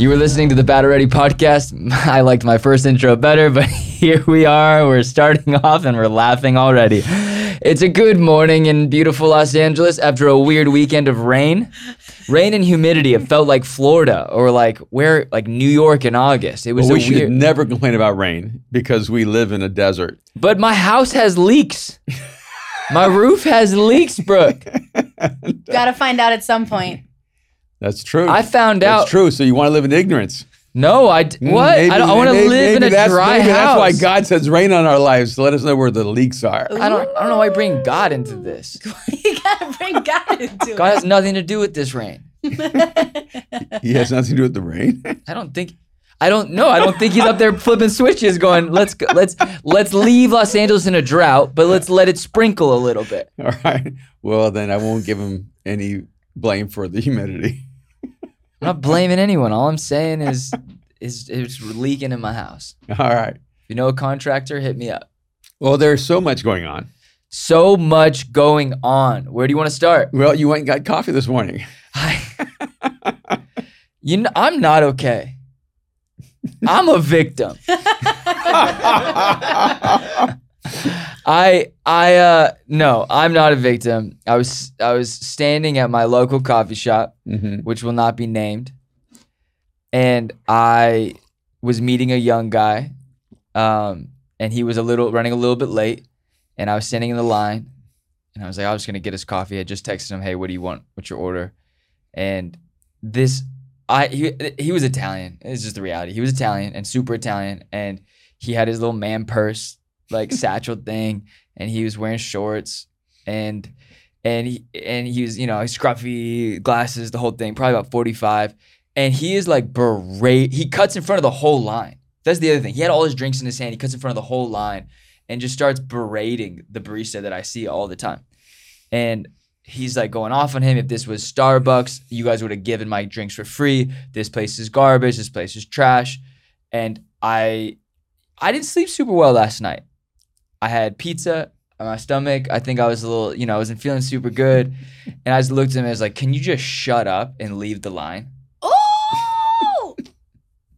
You were listening to the Bad Already podcast. I liked my first intro better, but here we are. We're starting off and we're laughing already. It's a good morning in beautiful Los Angeles after a weird weekend of rain. Rain and humidity. It felt like Florida or like where, like New York in August. It was Well, we a should weird. never complain about rain because we live in a desert. But my house has leaks. My roof has leaks, Brooke. Gotta find out at some point. That's true. I found out That's out. true. So you want to live in ignorance? No, I d- Mm, what? maybe- I, don't, I want to maybe- live in a that's, dry maybe house. That's why God sends rain on our lives to let us know where the leaks are. I don't. I don't know why you bring God into this. you gotta bring God into God has nothing to do with this rain. He has nothing to do with the rain. I don't think. I don't know. I don't think he's up there flipping switches, going, "Let's go, let's let's leave Los Angeles in a drought, but let's let it sprinkle a little bit." All right. Well, then I won't give him any blame for the humidity. I'm not blaming anyone. All I'm saying is, is it's leaking in my house. All right. If you know a contractor, hit me up. Well, there's so much going on. So much going on. Where do you want to start? Well, you went and got coffee this morning. I, you know, I'm not okay. I'm a victim. I I uh no, I'm not a victim. I was I was standing at my local coffee shop, hmm which will not be named, and I was meeting a young guy, um, and he was a little running a little bit late, and I was standing in the line, and I was like, I was gonna get his coffee. I just texted him, hey, what do you want? What's your order? And this, I he he was Italian. It's just the reality. He was Italian and super Italian, and he had his little man purse like satchel thing, and he was wearing shorts, and and he and he was you know scruffy glasses, the whole thing. Probably about forty five, and he is like berate. He cuts in front of the whole line. That's the other thing. He had all his drinks in his hand. He cuts in front of the whole line, and just starts berating the barista that I see all the time, and. He's like going off on him. If this was Starbucks, you guys would have given my drinks for free. This place is garbage. This place is trash. And I I didn't sleep super well last night. I had pizza on my stomach. I think I was a little, you know, I wasn't feeling super good. And I just looked at him and I was like, Can you just shut up and leave the line? Ooh!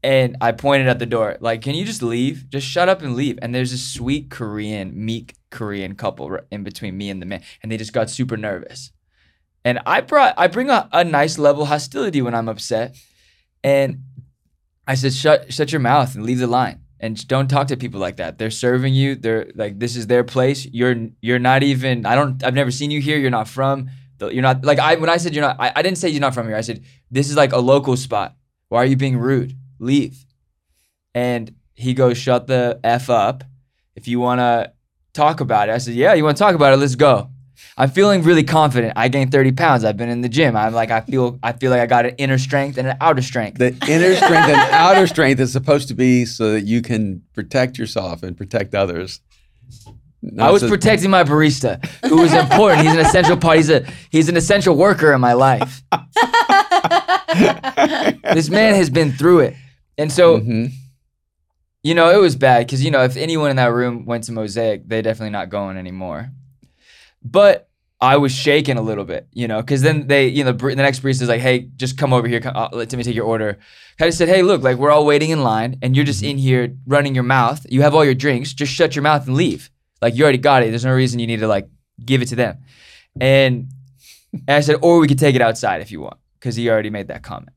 And I pointed at the door, like, Can you just leave? Just shut up and leave. And there's this sweet Korean, meek Korean couple in between me and the man. And they just got super nervous. And I brought, I bring a, a nice level hostility when I'm upset. And I said, shut, shut your mouth and leave the line. And don't talk to people like that. They're serving you. They're like, this is their place. You're, you're not even. I don't. I've never seen you here. You're not from. You're not like I. When I said you're not, I, I didn't say you're not from here. I said this is like a local spot. Why are you being rude? Leave. And he goes, shut the f up. If you want to talk about it, I said, yeah. You want to talk about it? Let's go. I'm feeling really confident. I gained 30 pounds. I've been in the gym. I'm like, I feel, I feel like I got an inner strength and an outer strength. The inner strength and outer strength is supposed to be so that you can protect yourself and protect others. I was so- protecting my barista, who was important. He's an essential part. He's a he's an essential worker in my life. This man has been through it, and so Mhm. you know it was bad because you know if anyone in that room went to Mosaic, they're definitely not going anymore. But I was shaking a little bit, you know, because then they, you know, the, next barista is like, "Hey, just come over here. Come, uh, let me take your order." I just said, "Hey, look, like we're all waiting in line, and you're just in here running your mouth. You have all your drinks. Just shut your mouth and leave. Like you already got it. There's no reason you need to like give it to them." And, and I said, "Or we could take it outside if you want," because he already made that comment.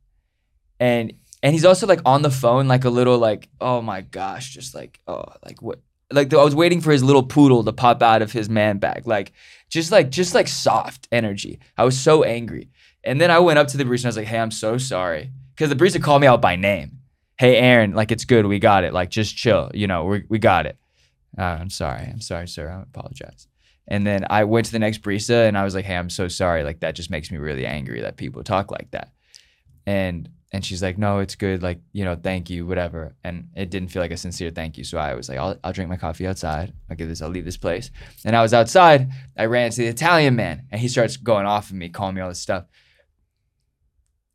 And and he's also like on the phone, like a little like, "Oh my gosh," just like, "Oh, like what?" Like I was waiting for his little poodle to pop out of his man bag, like just like just like soft energy. I was so angry. And then I went up to the barista and I was like, "Hey, I'm so sorry." Cuz the barista called me out by name. "Hey, Aaron, like it's good. We got it. Like just chill. You know, we we got it." Uh, I'm sorry. I'm sorry, sir. I apologize. And then I went to the next barista and I was like, "Hey, I'm so sorry. Like that just makes me really angry that people talk like that." And and she's like, "No, it's good. Like, you know, thank you, whatever." And it didn't feel like a sincere thank you. So I was like, "I'll I'll drink my coffee outside. I'll give this. I'll leave this place." And I was outside. I ran into the Italian man, and he starts going off of me, calling me all this stuff.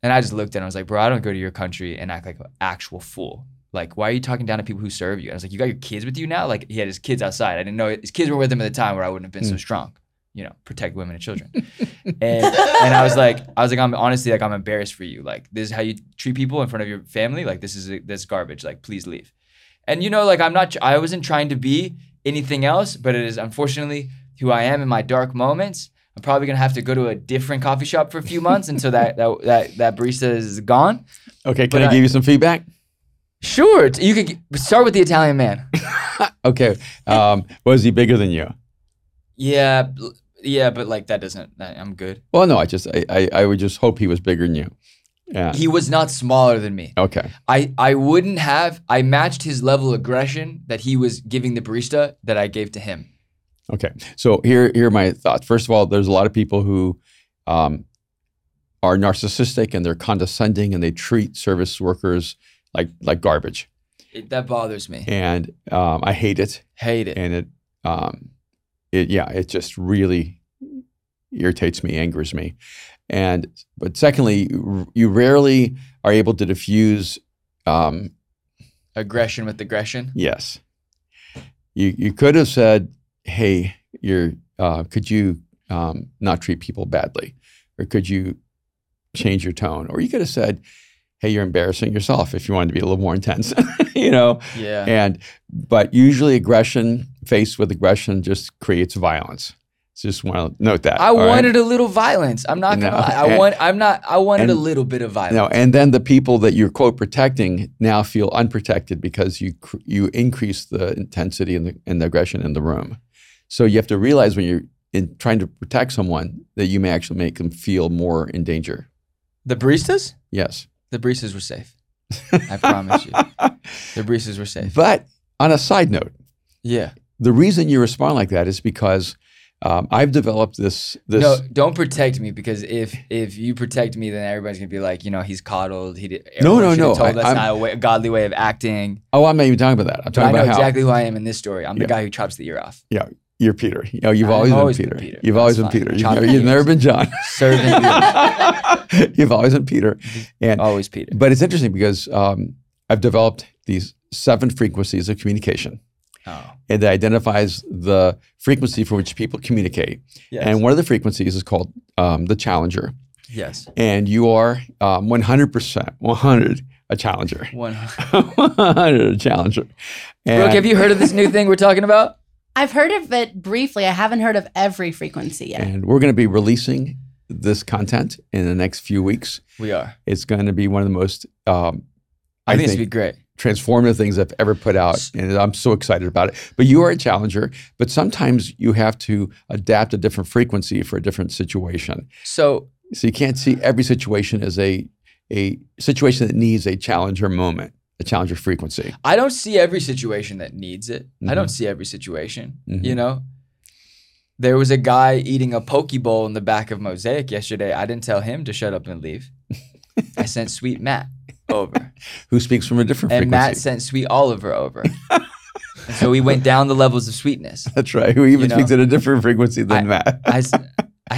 And I just looked at him. I was like, "Bro, I don't go to your country and act like an actual fool. Like, why are you talking down to people who serve you?" And I was like, "You got your kids with you now?" Like, he had his kids outside. I didn't know his kids were with him at the time, where I wouldn't have been so Mm. strong. You know, protect women and children. and and I was like, I was like, I'm honestly like, I'm embarrassed for you. Like, this is how you treat people in front of your family. Like, this is this garbage. Like, please leave. And you know, like, I'm not. I wasn't trying to be anything else, but it is unfortunately who I am in my dark moments. I'm probably gonna have to go to a different coffee shop for a few months until that that that, that barista is gone. Okay, can I, I- give you some feedback? Sure, you could start with the Italian man. Okay. Um, was he bigger than you? Yeah, yeah, but like that doesn't. That, I'm good. Well, no. I just I, I, I would just hope he was bigger than you. Yeah. He was not smaller than me. Okay. I I wouldn't have. I matched his level of aggression that he was giving the barista that I gave to him. Okay. So here, here are my thoughts. First of all, there's a lot of people who um, are narcissistic and they're condescending and they treat service workers like like garbage. It, that bothers me. And um, I hate it. Hate it. And it, um, it, yeah, it just really irritates me, angers me. And but secondly, you rarely are able to diffuse. Um, Aggression with aggression. Yes. You you could have said, "Hey, you're uh, could you um, not treat people badly, or could you change your tone?" Or you could have said, "Hey, you're embarrassing yourself." If you wanted to be a little more intense, you know. Yeah. And but usually aggression faced with aggression just creates violence. Just want to note that. I all right? wanted a little violence. I'm not gonna No, lie. I and- want. I'm not. I wanted a little bit of violence. No, and then the people that you're quote protecting now feel unprotected because you you increase the intensity and the, and the aggression in the room. So you have to realize when you're in trying to protect someone that you may actually make them feel more in danger. the baristas. Yes, The baristas were safe. I promise you. The baristas were safe. but on a side note, Yeah. The reason you respond like that is because um, I've developed this this. no, don't protect me because if if you protect me, then everybody's gonna be like, you know, he's coddled. He did. No, no, no, Told I- that's I'm- not a, way, a godly way of acting. oh, I'm not even talking about that. I'm talking I know how exactly who I am in this story. I'm the guy who chops the ear off. Yeah, you're Peter. You know, you've always, always been been Peter. Peter. You've That's always been fine. Peter. You've never, you've never been John. Servant you've always been Peter. And Always Peter. But it's interesting because um, I've developed these seven frequencies of communication, Oh. and that identifies the frequency for which people communicate. Yes. And one of the frequencies is called um, the challenger. yes. And you are um, 100%, 100 a challenger. One. 100 a challenger. And, Brooke, have you heard of this new thing we're talking about? I've heard of it briefly. I haven't heard of every frequency yet. and we're going to be releasing this content in the next few weeks. We are. It's going to be one of the most, um, I, I, think, think, it's be great. Transformative things I've ever put out, and I'm so excited about it. But you are a challenger, but sometimes you have to adapt a different frequency for a different situation. So So you can't see every situation as a a situation that needs a challenger moment, a challenger frequency. I don't see every situation that needs it. I Mhm. don't see every situation. Mhm. You know, there was a guy eating a poke bowl in the back of Mosaic yesterday. I didn't tell him to shut up and leave. I sent Sweet Matt over, Who speaks from a different and Matt sent Sweet Oliver over. so we went down the levels of sweetness. That's right. Who even You know, speaks at a different frequency than Matt?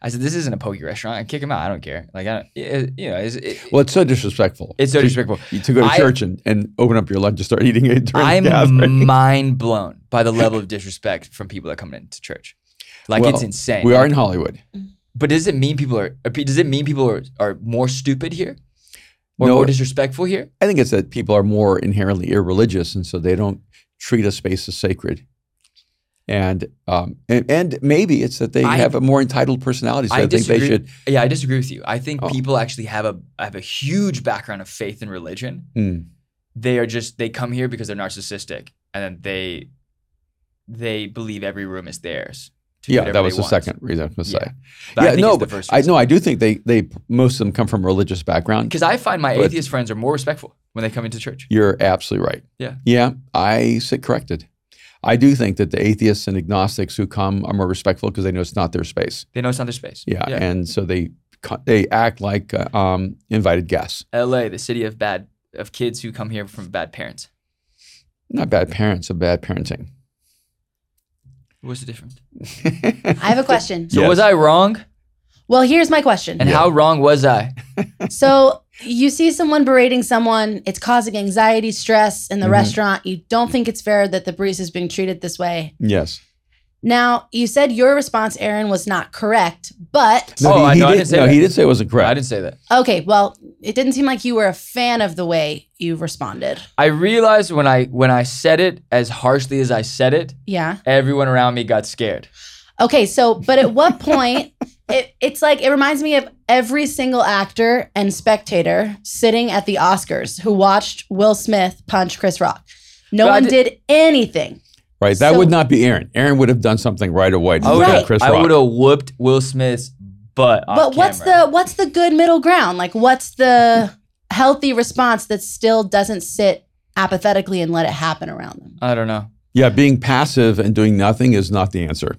I said, "This isn't a pokey restaurant. I kick him out. I don't care. Like, I don't, it, you know, it's, it, well, it's so disrespectful. it's so to, disrespectful. to go to I- church and, and open up your lunch and start eating it during I'm gathering. mind blown by the level of disrespect from people that come into church. Like Well, it's insane. we are Like, in Hollywood. Mm. but does it mean people are? Does it mean people are, are more stupid here, or No. more disrespectful here? I think it's that people are more inherently irreligious, and so they don't treat a space as sacred. And um, and, and maybe it's that they I- have a more entitled personality. So I, I think they should. Yeah, I disagree with you. I think Oh. people actually have a have a huge background of faith and religion. Hmm. They are just they come here because they're narcissistic, and then they they believe every room is theirs. To Yeah, that was the want. second reason I was going to Yeah. say. But yeah, no, but I no, I do think they they most of them come from a religious background. because I find my atheist friends are more respectful when they come into church. You're absolutely right. Yeah. Yeah, I sit corrected. I do think that the atheists and agnostics who come are more respectful because they know it's not their space. They know it's not their space. Yeah, and so they they act like uh, um, invited guests. L.A., the city of bad of kids who come here from bad parents. Not bad parents, of bad parenting. What's the difference? I have a question. So Yes. was I wrong? Well, here's my question. And how wrong was I? So you see someone berating someone, it's causing anxiety, stress in the Mhm. restaurant. You don't think it's fair that the barista is being treated this way. Yes. Now, you said your response, Aaron, was not correct, but Oh, I- he, no, I did, didn't say no, that. he did say it wasn't correct. I didn't say that. okay, well, it didn't seem like you were a fan of the way you responded. I realized when I when I said it as harshly as I said it, Yeah. everyone around me got scared. Okay, so but at what point it, it's like it reminds me of every single actor and spectator sitting at the Oscars who watched Will Smith punch Chris Rock. No But one did- did anything. Right. That So- would not be Aaron. Aaron would have done something right away to I would- defend Right. Chris I would have whooped Will Smith's butt. Off but what's camera. the what's the good middle ground? Like what's the healthy response that still doesn't sit apathetically and let it happen around them? I don't know. Yeah, being passive and doing nothing is not the answer.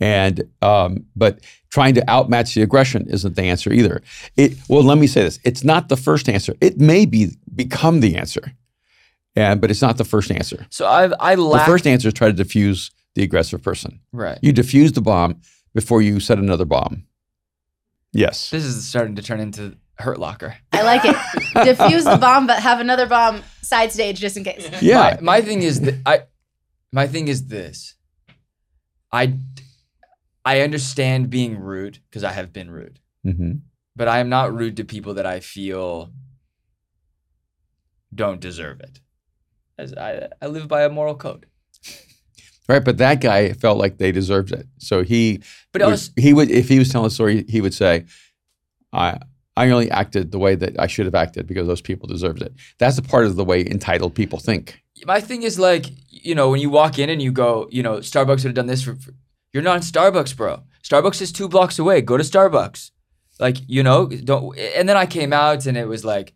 And um, but trying to outmatch the aggression isn't the answer either. It well, let me say this: it's not the first answer. It may be become the answer, and but it's not the first answer. So I I The first answer is try to diffuse the aggressive person. right. You diffuse the bomb before you set another bomb. Yes. This is starting to turn into Hurt Locker. I like it. Diffuse the bomb, but have another bomb side stage just in case. Yeah. My, my thing is that I my thing is this. I I understand being rude because I have been rude, hmm but I am not rude to people that I feel don't deserve it. As I I live by a moral code. Right, but that guy felt like they deserved it. So he But was he would if he was telling a story, he would say, "I I only acted the way that I should have acted because those people deserved it." That's a part of the way entitled people think. my thing is like you know when you walk in and you go you know starbucks would have done this for, for you're not in starbucks bro starbucks is two blocks away go to starbucks like you know don't and then i came out and it was like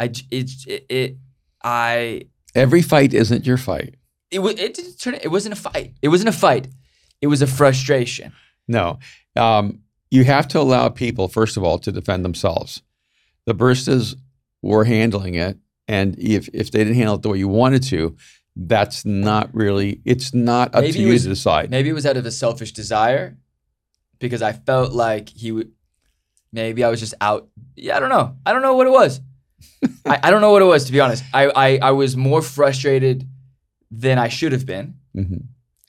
I it it, it i Every fight isn't your fight. it was it didn't turn it wasn't a fight it wasn't a fight it was a frustration No, um, you have to allow people first of all to defend themselves. The baristas were handling it, and if if they didn't handle it the way you wanted to, that's not really. It's not up Maybe to you was- to decide. maybe it was out of a selfish desire because i felt like he would maybe i was just out yeah i don't know i don't know what it was I, I don't know what it was to be honest I, I i was more frustrated than i should have been Mhm.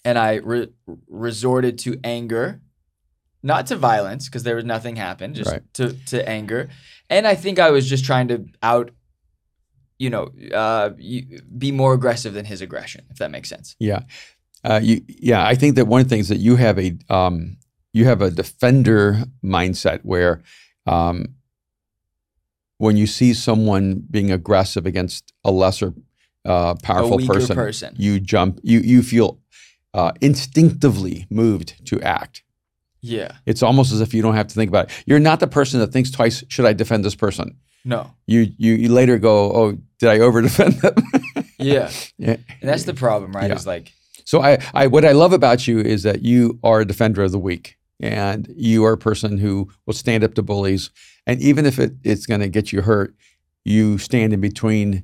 and I re- resorted to anger, not to violence because there was nothing happened, just Right. to to anger, and I think I was just trying to out, you know, uh, be more aggressive than his aggression, if that makes sense. Yeah, uh, you, yeah. I think that one of the things that you have a um, you have a defender mindset where um, when you see someone being aggressive against a lesser uh, powerful a person, person. you jump. You you feel uh, instinctively moved to act. Yeah. It's almost as if you don't have to think about it. You're not the person that thinks twice. Should I defend this person? No. You you, you later go, oh, did I over defend them? Yeah. yeah. And that's the problem, right? Yeah. Is like So I, I what I love about you is that you are a defender of the weak and you are a person who will stand up to bullies. And even if it, it's going to get you hurt, you stand in between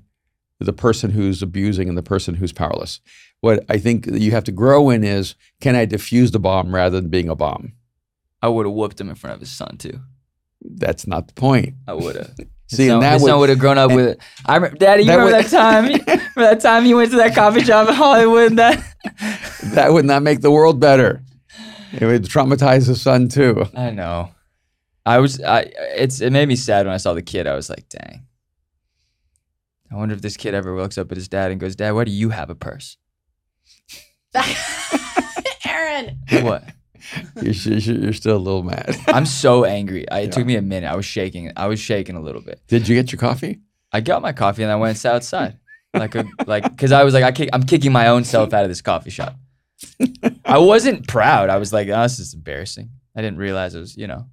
the person who's abusing and the person who's powerless. What I think you have to grow in is can I diffuse the bomb rather than being a bomb? I would have whooped him in front of his son too. That's not the point. I would have. See, son, and that his would, son would have grown up with it. I remember, Daddy, you that remember would- that time? remember that time you went to that coffee shop in Hollywood? That that would not make the world better. It would traumatize the son too. I know. I was. I. It's. It made me sad when I saw the kid. I was like, dang. I wonder if this kid ever looks up at his dad and goes, "Dad, why do you have a purse?" Aaron. What? You're, you're you're still a little mad. I'm so angry. I, it Yeah. took me a minute. I was shaking. I was shaking a little bit. Did you get your coffee? I got my coffee and I went outside, like a like, because I was like, I kick, I'm kicking my own self out of this coffee shop. I wasn't proud. I was like, oh, this is embarrassing. I didn't realize it was, you know,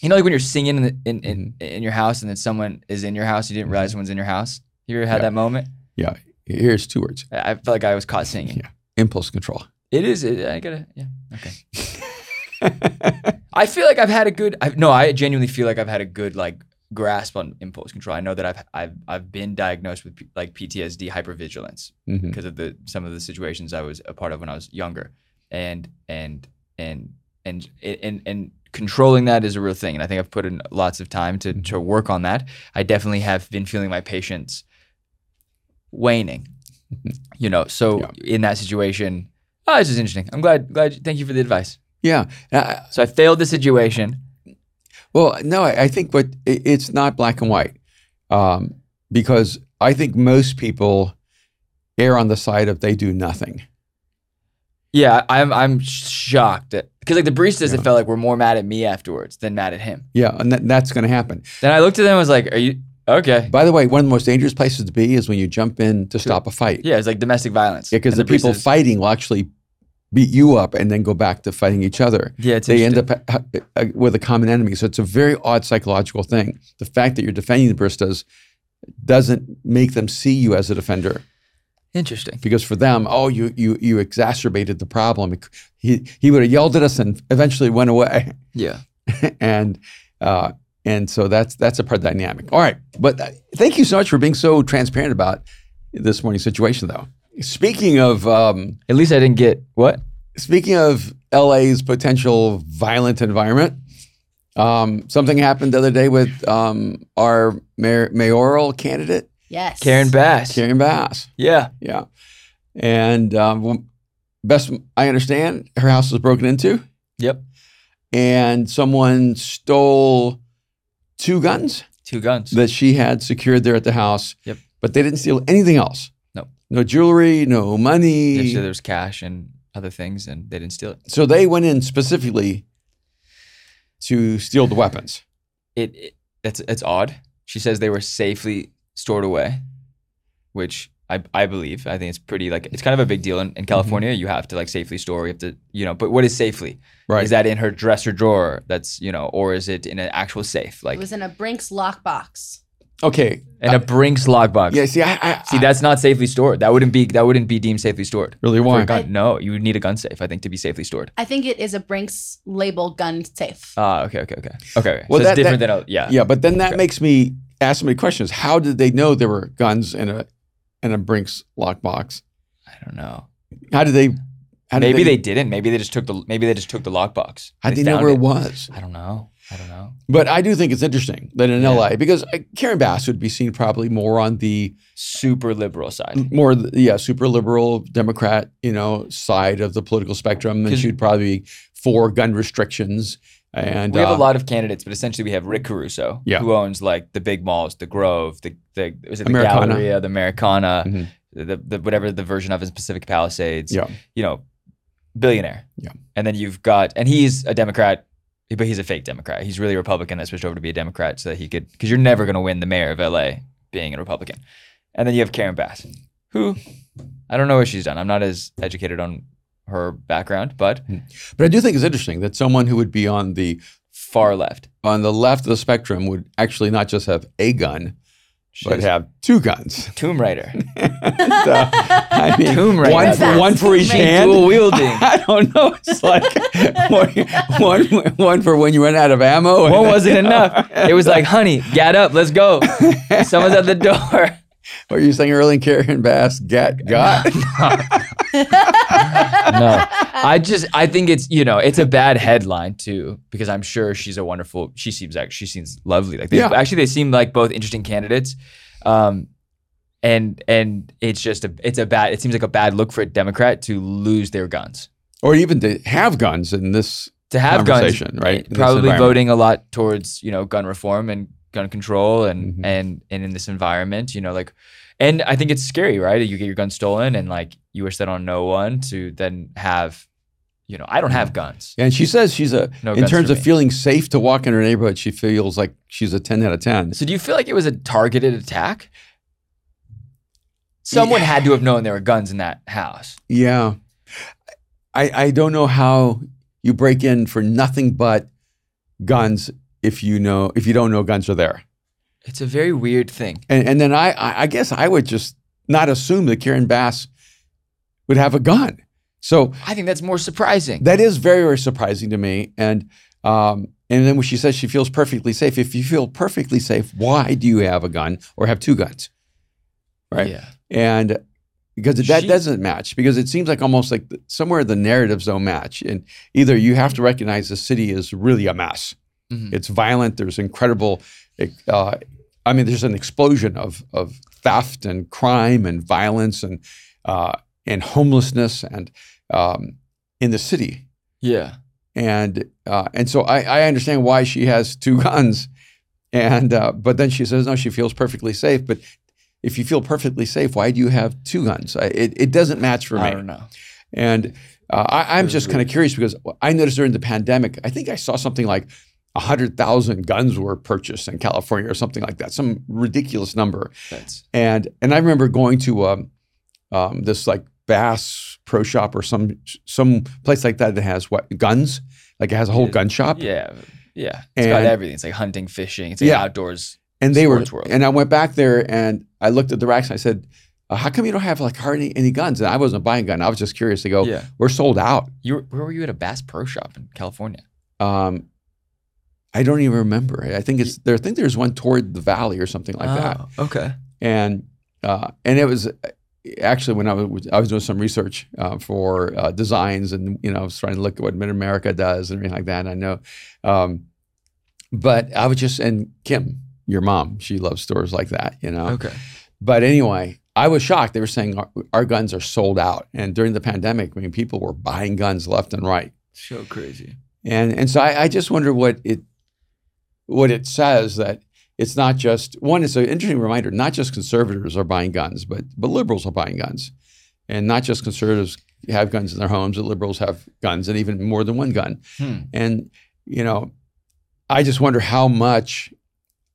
you know, like when you're singing in the, in, in, mm-hmm. in your house and then someone is in your house, you didn't realize mm-hmm. someone's in your house. You ever had Yeah. that moment? Yeah. Here's two words: I I felt like I was caught singing. Yeah. impulse control. It is. It, I gotta. Yeah. Okay. I feel like I've had a good. I, no, I genuinely feel like I've had a good like grasp on impulse control. I know that I've I've I've been diagnosed with P- like PTSD, hypervigilance, Mhm. because of the some of the situations I was a part of when I was younger, and and and and and and controlling that is a real thing. And I think I've put in lots of time to to work on that. I definitely have been feeling my patience waning. You know, so Yeah. in that situation, Oh, this is interesting. I'm glad. Glad. Thank you for the advice. Yeah. So I failed the situation. Well, no, I, I think what it, it's not black and white um, because I think most people err on the side of they do nothing. Yeah, I'm. I'm shocked because like the baristas, Yeah. it felt like were more mad at me afterwards than mad at him. Yeah, and that, that's going to happen. Then I looked at them and was like, "Are you okay?" By the way, one of the most dangerous places to be is when you jump in to stop a fight. Yeah, it's like domestic violence. Yeah, because And the people fighting will actually beat you up and then go back to fighting each other. Yeah, They end up uh, with a common enemy. So it's a very odd psychological thing. The fact that you're defending the baristas doesn't make them see you as a defender interesting. because for them, oh, you you you exacerbated the problem. He he would have yelled at us and eventually went away. Yeah. and uh, and so that's that's a part dynamic. All right, but uh, thank you so much for being so transparent about this morning's situation, though. Speaking of um, At least I didn't get what. speaking of LA's potential violent environment, um, something happened the other day with um, our mayor, mayoral candidate, Yes. Karen Bass. Karen Bass. Yeah. Yeah, and um, best I understand, her house was broken into, Yep. and someone stole two guns. Two guns. that she had secured there at the house. Yep. But they didn't steal anything else. No. No jewelry, no money. They said there was cash and other things, and they didn't steal it. so they went in specifically to steal the weapons. It, it that's it's odd. She says they were safely stored away, which I I believe. I think it's pretty like it's kind of a big deal in, in mm-hmm. California. You have to like safely store. You have to you know. But what is safely? Right. Is that in her dresser drawer? That's you know, or is it in an actual safe? Like it was in a Brinks lockbox. Okay. in a Brinks lockbox. Yeah. See, I, I See, I- that's not safely stored. That wouldn't be that wouldn't be deemed safely stored. really For why. a gun. no, you would need a gun safe, I think, to be safely stored. I think it is a Brinks label gun safe. Ah, okay, okay, okay. Okay. okay. Well, so that- it's different that- than a yeah. yeah, but then that Okay. makes me ask so many questions. How did they know there were guns in a in a Brinks lockbox? I don't know. How did they? How did Maybe they, didn't. Maybe they just took the maybe they just took the lockbox. How did they They know where it it. was? I don't know. I don't know. But I do think it's interesting that in Yeah. LA, because uh, Karen Bass would be seen probably more on the Super liberal side. more yeah super liberal democrat you know side of the political spectrum and she'd probably be for gun restrictions and We have uh, a lot of candidates, but essentially we have Rick Caruso, Yeah. who owns like the big malls, the Grove, the the was it the Americana. Galleria, the Americana, Mhm. the, the whatever the version of his Pacific Palisades. yeah you know, billionaire. Yeah. And then you've got, and he's a Democrat, but he's a fake Democrat. He's really a Republican that switched over to be a Democrat so that he could, because you're never going to win the mayor of LA being a Republican. And then you have Karen Bass, who I don't know what she's done. I'm not as educated on her background, but hmm. but i do think it's interesting that someone who would be on the far left. on the left of the spectrum would actually not just have a gun but have two guns Tomb Raider. And, uh, i mean Tomb Raider. one for, one for each hand Dual wielding. i don't know it's like one, one, one for when you run out of ammo One wasn't enough. It was like, honey, get up, let's go. Someone's at the door. What you saying earlier Karen Bass? Get got? No. I just i think it's you know it's a bad headline too because i'm sure she's a wonderful she seems like she seems lovely. Like they, Yeah. actually they seem like both interesting candidates. Um and and it's just a it's a bad it seems like a bad look for a democrat to lose their guns. Or even to have guns in this to have guns Conversation, right, probably voting a lot towards you know gun reform and gun control and Mhm. and and in this environment you know like and i think it's scary right you get your gun stolen and like you wish that on no one to then have you know i don't have guns And she says she's a, No in terms of feeling safe to walk in her neighborhood, she feels like she's a 10 out of 10. so do you feel like it was a targeted attack someone had to have known there were guns in that house Yeah. I, I don't know how you break in for nothing but guns if you know if you don't know guns are there. it's a very weird thing And and then I I guess I would just not assume that Karen Bass would have a gun. So i think that's more surprising that is very very surprising to me. And um and then when she says she feels perfectly safe, if you feel perfectly safe, why do you have a gun or have two guns? Right. yeah and because that She- doesn't match because it seems like almost like somewhere the narratives don't match and either you have to recognize the city is really a mess Mhm. it's violent there's incredible uh, i mean there's an explosion of, of theft and crime and violence and uh, and homelessness and um, in the city. Yeah. And uh, and so I, I understand why she has two guns, and uh, but then she says no, she feels perfectly safe. But if you feel perfectly safe, why do you have two guns? I, it it doesn't match for me. I don't know. And uh, I, I'm just kind of curious because I noticed during the pandemic, I think I saw something like 100,000 guns were purchased in California or something like that, some ridiculous number. That's And and I remember going to um, um, this like Bass Pro Shop or some some place like that that has what guns, like it has a whole gun shop. yeah. Yeah. It's got everything. It's like hunting, fishing. It's like Yeah. outdoors. And they Sports were, world. and I went back there and I looked at the racks and I said, uh, "How come you don't have like hardly any guns?" And I wasn't buying a gun. I was just curious to go. Yeah. We're sold out. You were, where were you at a Bass Pro Shop in California? Um, I don't even remember. I think it's there. I think there's one toward the valley or something like that. Oh, Okay. And uh, and it was actually when I was I was doing some research uh, for uh, designs and you know I was trying to look at what Mid America does and everything like that. And I know, um, but I was just and Kim, your mom, she loves stores like that. You know. Okay. But anyway, I was shocked. They were saying our, our guns are sold out, and during the pandemic, I mean, people were buying guns left and right. So crazy. And and so I, I just wonder what it what it says that it's not just one. It's an interesting reminder. Not just conservatives are buying guns, but but liberals are buying guns, and not just conservatives have guns in their homes. But liberals have guns, and even more than one gun. Hmm. And you know, I just wonder how much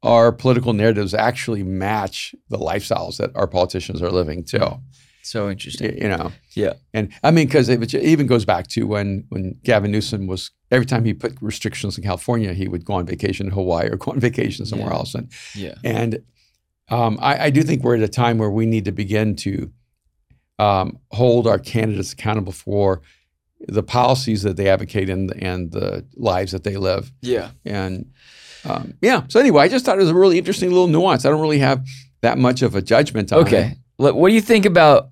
our political narratives actually match the lifestyles that our politicians are living too. So interesting. You know, Yeah. and I mean, because it even goes back to when when Gavin Newsom was every time he put restrictions in California, he would go on vacation in Hawaii or go on vacation somewhere Yeah. else. And Yeah. and um, I, I do think we're at a time where we need to begin to um, hold our candidates accountable for the policies that they advocate and and the lives that they live. Yeah. And um, yeah, so anyway, I just thought it was a really interesting little nuance. I don't really have that much of a judgment on it. Okay. What do you think about?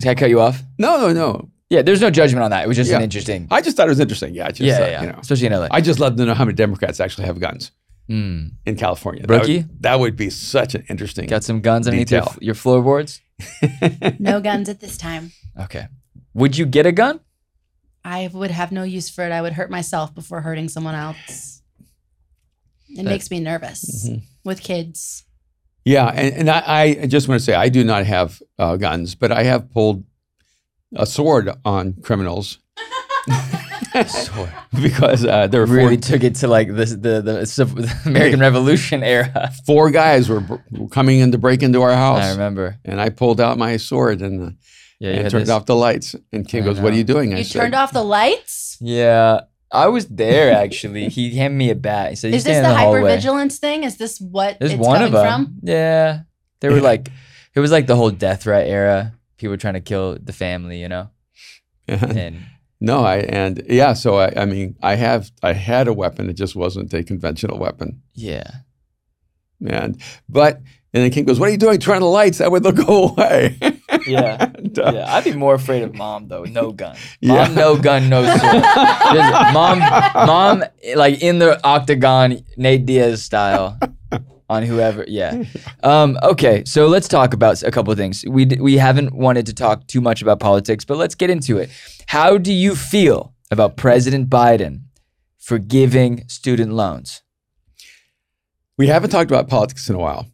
Can I cut you off? No, no, no. Yeah. There's no judgment on that. It was just an interesting. I just thought it was interesting. Yeah, just, yeah, uh, yeah. you know. Especially in LA. I just love to know how many Democrats actually have guns Mm. in California. That would- that would be such an interesting. Got some guns underneath your, Detail. your floorboards. No guns at this time. Okay. Would you get a gun? I would have no use for it. I would hurt myself before hurting someone else. It That- makes me nervous Mhm. with kids. Yeah, and, and I, I just want to say I do not have uh, guns, but I have pulled a sword on criminals Sword. because uh, there were four, Really took it to like this the the, the American Revolution era. four guys were, were coming in to break into our house, I remember. and I pulled out my sword and, uh, Yeah. And turned this- off the lights. And Kim I goes, "What are you doing?" I You said, turned off the lights? Yeah. I was there actually. he handed me a bat. He said, Is this the in the hallway." hypervigilance thing? Is this what There's it's one coming of them. from? Yeah. They were like, it was like the whole death threat era. People were trying to kill the family, you know. And No, I and yeah, so I, I mean, I have I had a weapon. It just wasn't a conventional weapon. yeah, And but and then Kim goes, "What are you doing? Turn on the lights. That way they'll go away." Yeah, And, uh, yeah. I'd be more afraid of mom though. No gun. Yeah. No gun, no sword. Just mom, mom, like in the octagon, Nate Diaz style. On whoever, yeah. Um, okay, so let's talk about a couple of things. We d- we haven't wanted to talk too much about politics, but let's get into it. How do you feel about President Biden forgiving student loans? we haven't talked about politics in a while,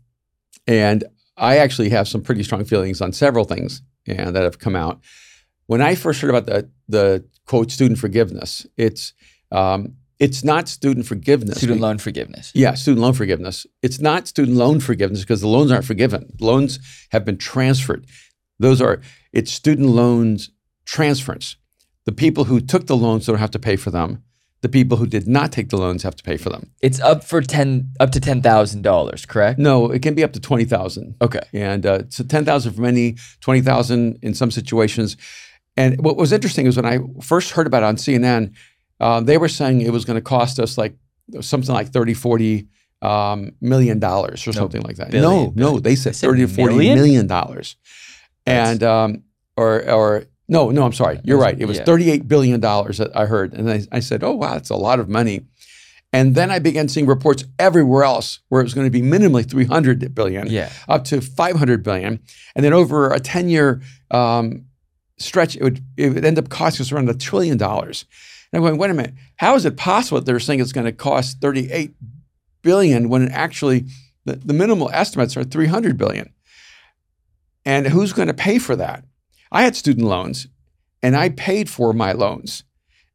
and I actually have some pretty strong feelings on several things and that have come out. When I first heard about the the quote student forgiveness, it's um, it's not student forgiveness. Student loan forgiveness. Yeah, student loan forgiveness. It's not student loan forgiveness because the loans aren't forgiven. Loans have been transferred. Those are it's student loans transference. The people who took the loans don't have to pay for them. The people who did not take the loans have to pay for them. It's up for ten up to ten thousand dollars, correct? No, it can be up to twenty thousand, Okay. and uh, so ten thousand for many, twenty thousand in some situations. And what was interesting is when I first heard about it on CNN, uh, they were saying it was going to cost us like something like 30, 40 um, million dollars or No, something like that. billion, no, no, they said They said thirty to forty million? million dollars, and um, or or no, no, I'm sorry, you're right. It was yeah. thirty-eight billion dollars that I heard, and I, I said, oh wow, that's a lot of money. And then I began seeing reports everywhere else where it was going to be minimally 300 billion Yeah. up to 500 billion. And then over a 10 year um, stretch, it would, it would end up costing us around a trillion dollars. And I'm going, wait a minute, how is it possible that they're saying it's going to cost 38 billion when actually the, the minimal estimates are 300 billion? And who's going to pay for that? I had student loans and I paid for my loans.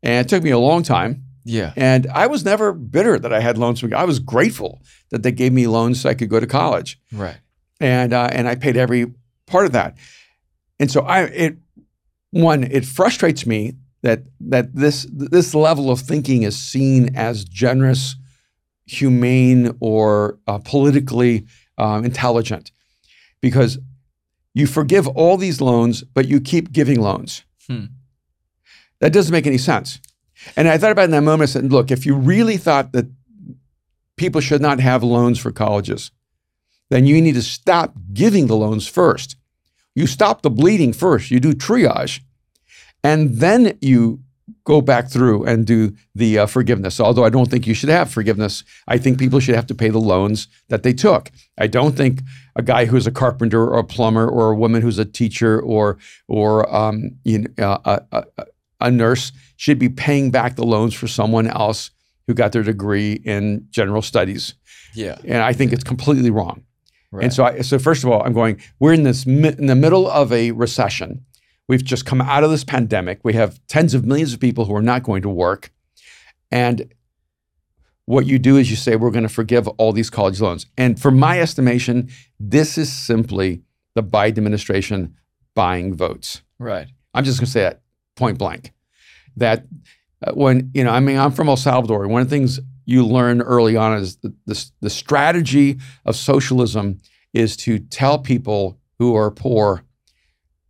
And it took me a long time. Yeah. And I was never bitter that I had loans. I was grateful that they gave me loans so I could go to college. Right. And uh, and I paid every part of that. And so I it one it frustrates me that that this this level of thinking is seen as generous, humane, or uh, politically um, intelligent, because you forgive all these loans, but you keep giving loans. Hmm. That doesn't make any sense. And I thought about it in that moment. I said, look, if you really thought that people should not have loans for colleges, then you need to stop giving the loans first. You stop the bleeding first. You do triage, and then you go back through and do the uh, forgiveness. Although I don't think you should have forgiveness. I think people should have to pay the loans that they took. I don't think a guy who's a carpenter or a plumber or a woman who's a teacher or or um, you know, uh, a, a, a nurse should be paying back the loans for someone else who got their degree in general studies. Yeah. And I think it's completely wrong. Right. And so, I, so first of all, I'm going. We're in this mi- in the middle of a recession. We've just come out of this pandemic. We have tens of millions of people who are not going to work, and what you do is you say we're going to forgive all these college loans. And for my estimation, this is simply the Biden administration buying votes. right. I'm just going to say that point blank. That uh, when you know, I mean, I'm from El Salvador. One of the things you learn early on is the, the, the strategy of socialism is to tell people who are poor,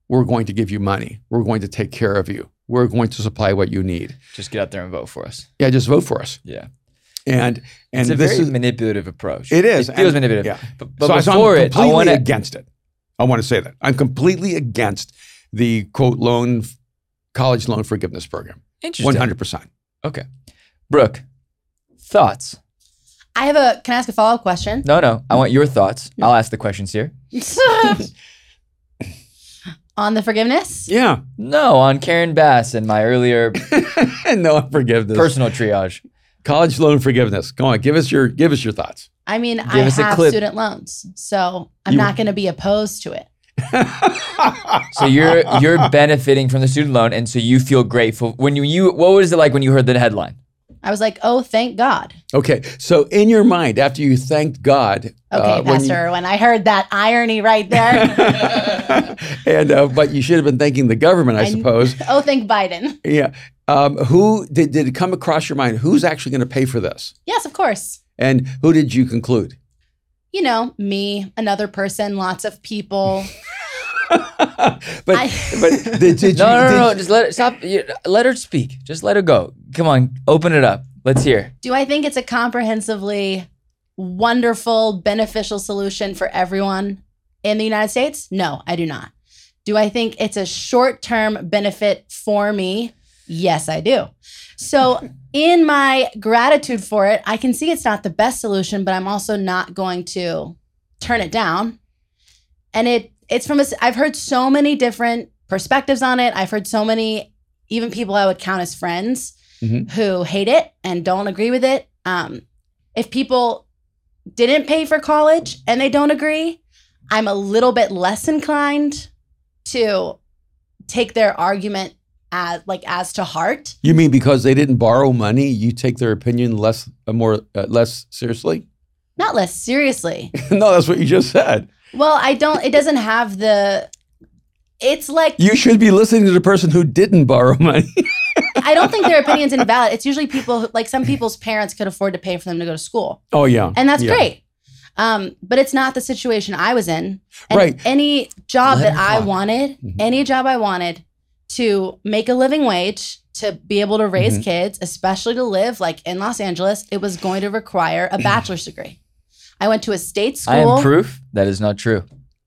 we're going to give you money, we're going to take care of you, we're going to supply what you need. Just get out there and vote for us. Yeah, just vote for us. Yeah. And and It's a this very is manipulative approach. it is It feels and- manipulative. Yeah. But, but so, so I'm it, I completely want to. against it. I want to say that I'm completely against the quote loan college loan forgiveness program. Interesting. One hundred percent. Okay. Brooke, thoughts? I have a. Can I ask a follow up question? No, no. I want your thoughts. I'll ask the questions here. On the forgiveness? Yeah. No, on Karen Bass and my earlier no forgiveness. personal triage. College loan forgiveness. Go on, give us your give us your thoughts. I mean, I us a have clip. student loans, so I'm You- not going to be opposed to it. So you're you're benefiting from the student loan, and so you feel grateful when you you. What was it like when you heard the headline? I was like, oh, thank God. okay, so in your mind, after you thanked God, Okay, uh, when you- Pastor, when I heard that irony right there, and uh, but you should have been thanking the government, I, I- suppose. oh, thank Biden. Yeah. Um, who did did it come across your mind? Who's actually going to pay for this? Yes, of course. And who did you conclude? You know, me, another person, lots of people. but I- but did, did No, you? no, did no, no. you- Just let it stop. You- Let her speak. Just let her go. Come on, open it up. Let's hear. Do I think it's a comprehensively wonderful, beneficial solution for everyone in the United States? No, I do not. Do I think it's a short term benefit for me? Yes, I do. So, in my gratitude for it, I can see it's not the best solution, but I'm also not going to turn it down. And it it's from a, I've heard so many different perspectives on it. I've heard so many, even people I would count as friends Mhm. who hate it and don't agree with it. Um, if people didn't pay for college and they don't agree, I'm a little bit less inclined to take their argument as like as to heart. You mean because they didn't borrow money, you take their opinion less uh, more uh, less seriously? Not less seriously. no, that's what you just said. Well, I don't. It doesn't have the. It's like You should be listening to the person who didn't borrow money. I don't think their opinion's invalid. It's usually people who, like some people's parents could afford to pay for them to go to school, oh yeah, and that's Yeah. great. Um, but it's not the situation I was in. And Right. Any job Let that I wanted, Mhm. any job I wanted to make a living wage, to be able to raise Mhm. kids, especially to live like in Los Angeles, it was going to require a bachelor's degree. I went to a state school. I am proof that is not true.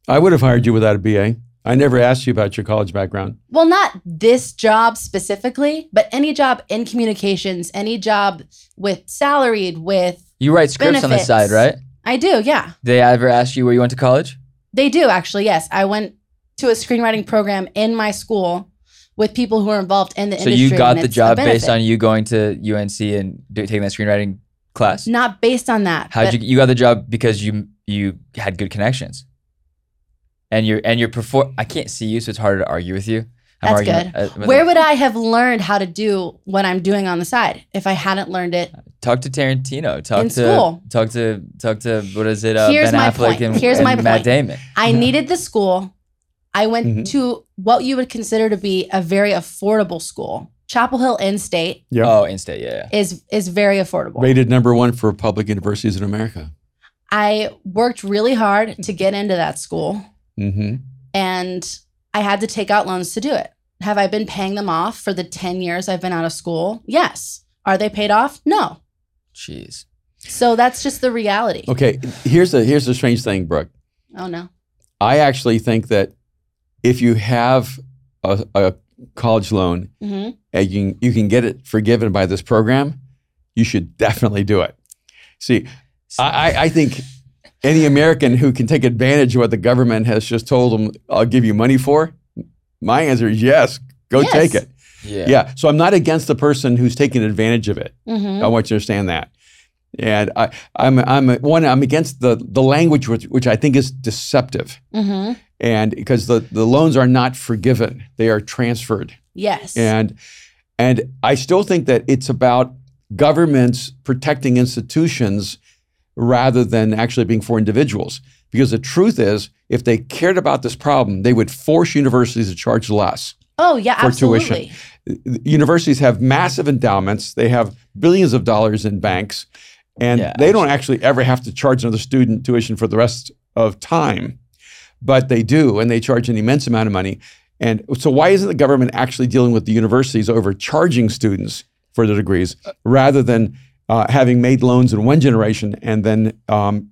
I would have hired you without a BA. I never asked you about your college background. well, not this job specifically, but any job in communications, any job with salaried, with You write scripts on the side, right? I do, yeah. Did they ever ask you where you went to college? They do actually, yes. I went to a screenwriting program in my school with people who are involved in the So industry. So you got the job based on you going to UNC and do, taking that screenwriting class. not based on that. But you you got the job because you you had good connections, and you're and you're perform. I can't see you, so it's harder to argue with you. That's arguing, good. uh, Where would I have learned how to do what I'm doing on the side if I hadn't learned it? talk to Tarantino? Talk In to school. talk to talk to what is it? Uh, Here's ben my Affleck point. and, Here's and my Matt point. Damon. I needed the school. I went Mhm. to what you would consider to be a very affordable school. Chapel Hill In-State Yeah. Oh, Instate, yeah, yeah. is is very affordable. Rated number one for public universities in America. I worked really hard to get into that school Mm-hmm. and I had to take out loans to do it. Have I been paying them off for the 10 years I've been out of school? Yes. Are they paid off? No. Jeez. So that's just the reality. Okay, here's the here's the strange thing, Brooke. Oh no. I actually think that if you have a, a college loan hmm and you can, you can get it forgiven by this program, you should definitely do it. See, I, I, I think any American who can take advantage of what the government has just told them, I'll give you money for, my answer is yes, go Yes. take it. yeah. Yeah. So I'm not against the person who's taking advantage of it. hmm I want you to understand that. And I, I'm, I'm one. I'm against the the language which, which I think is deceptive, hmm and because the, the loans are not forgiven, they are transferred. Yes. And and I still think that it's about governments protecting institutions rather than actually being for individuals. Because the truth is, if they cared about this problem, they would force universities to charge less. oh yeah, for tuition. absolutely. Universities have massive endowments, they have billions of dollars in banks, and Yeah, they don't actually ever have to charge another student tuition for the rest of time. But they do, and they charge an immense amount of money. And so, why isn't the government actually dealing with the universities overcharging students for their degrees rather than uh, having made loans in one generation and then um,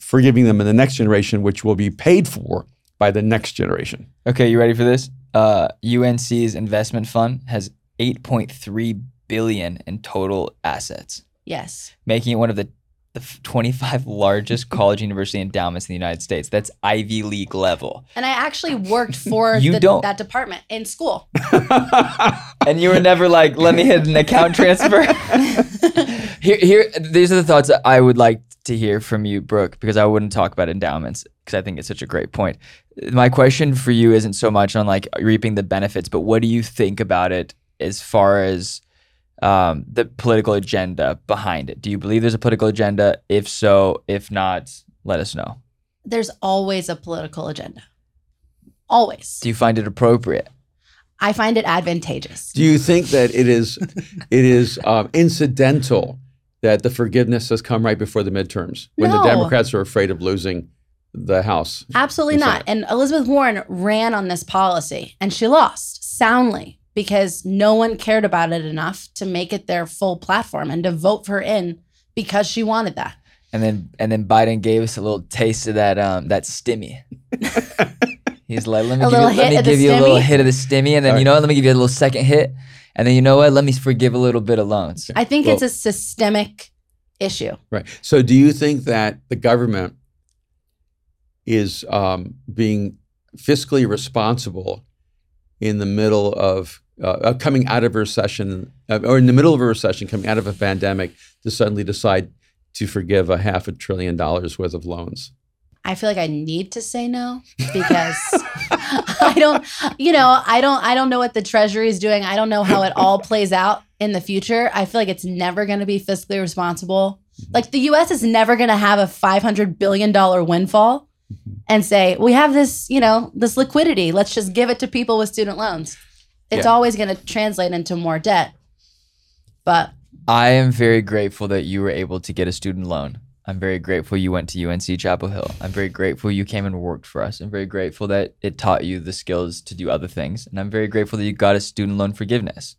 forgiving them in the next generation, which will be paid for by the next generation? Okay, you ready for this? Uh, UNC's investment fund has 8.3 billion in total assets, Yes. making it one of the, the 25 largest college university endowments in the United States. That's Ivy League level. And I actually worked for You the, don't. that department in school. And you were never like, let me hit an account transfer. here, here, these are the thoughts that I would like to hear from you, Brooke, because I wouldn't talk about endowments because I think it's such a great point. My question for you isn't so much on like reaping the benefits, but what do you think about it as far as um, the political agenda behind it? Do you believe there's a political agenda? If so, if not, let us know. There's always a political agenda. Always. Do you find it appropriate? I find it advantageous. Do you think that it is it is um, incidental that the forgiveness has come right before the midterms when the Democrats are afraid of losing the House? Absolutely Is not. And Elizabeth Warren ran on this policy and she lost soundly because no one cared about it enough to make it their full platform and to vote for her in because she wanted that. And then and then Biden gave us a little taste of that um that stimmy. He's like, let me A give you, let me give you a little hit of the stimmy, and then you know what? Let me give you a little second hit, and then you know what? Let me forgive a little bit of loans. I think Well- it's a systemic issue. Right. So, do you think that the government is um, being fiscally responsible in the middle of uh, uh, coming out of a recession, uh, or in the middle of a recession, coming out of a pandemic, to suddenly decide to forgive a half a trillion dollars worth of loans? I feel like I need to say no because I don't, you know, I don't, I don't know what the Treasury is doing. I don't know how it all plays out in the future. I feel like it's never going to be fiscally responsible. Like the U.S. is never going to have a five hundred billion dollar windfall Mm-hmm. and say we have this, you know, this liquidity. Let's just give it to people with student loans. It's Yeah. always going to translate into more debt. But I am very grateful that you were able to get a student loan. I'm very grateful you went to UNC Chapel Hill. I'm very grateful you came and worked for us. I'm very grateful that it taught you the skills to do other things. And I'm very grateful that you got a student loan forgiveness.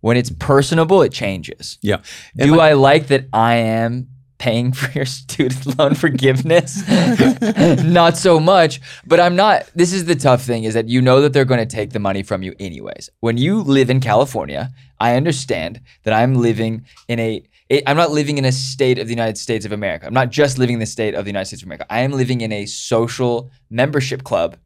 When it's personable, it changes. Yeah. And Do my- I like that I am paying for your student loan forgiveness? not so much, but I'm not. This is the tough thing is that you know that they're going to take the money from you anyways. When you live in California, I understand that I'm living in a I'm not living in a state of the United States of America. I'm not just living in the state of the United States of America. I am living in a social membership club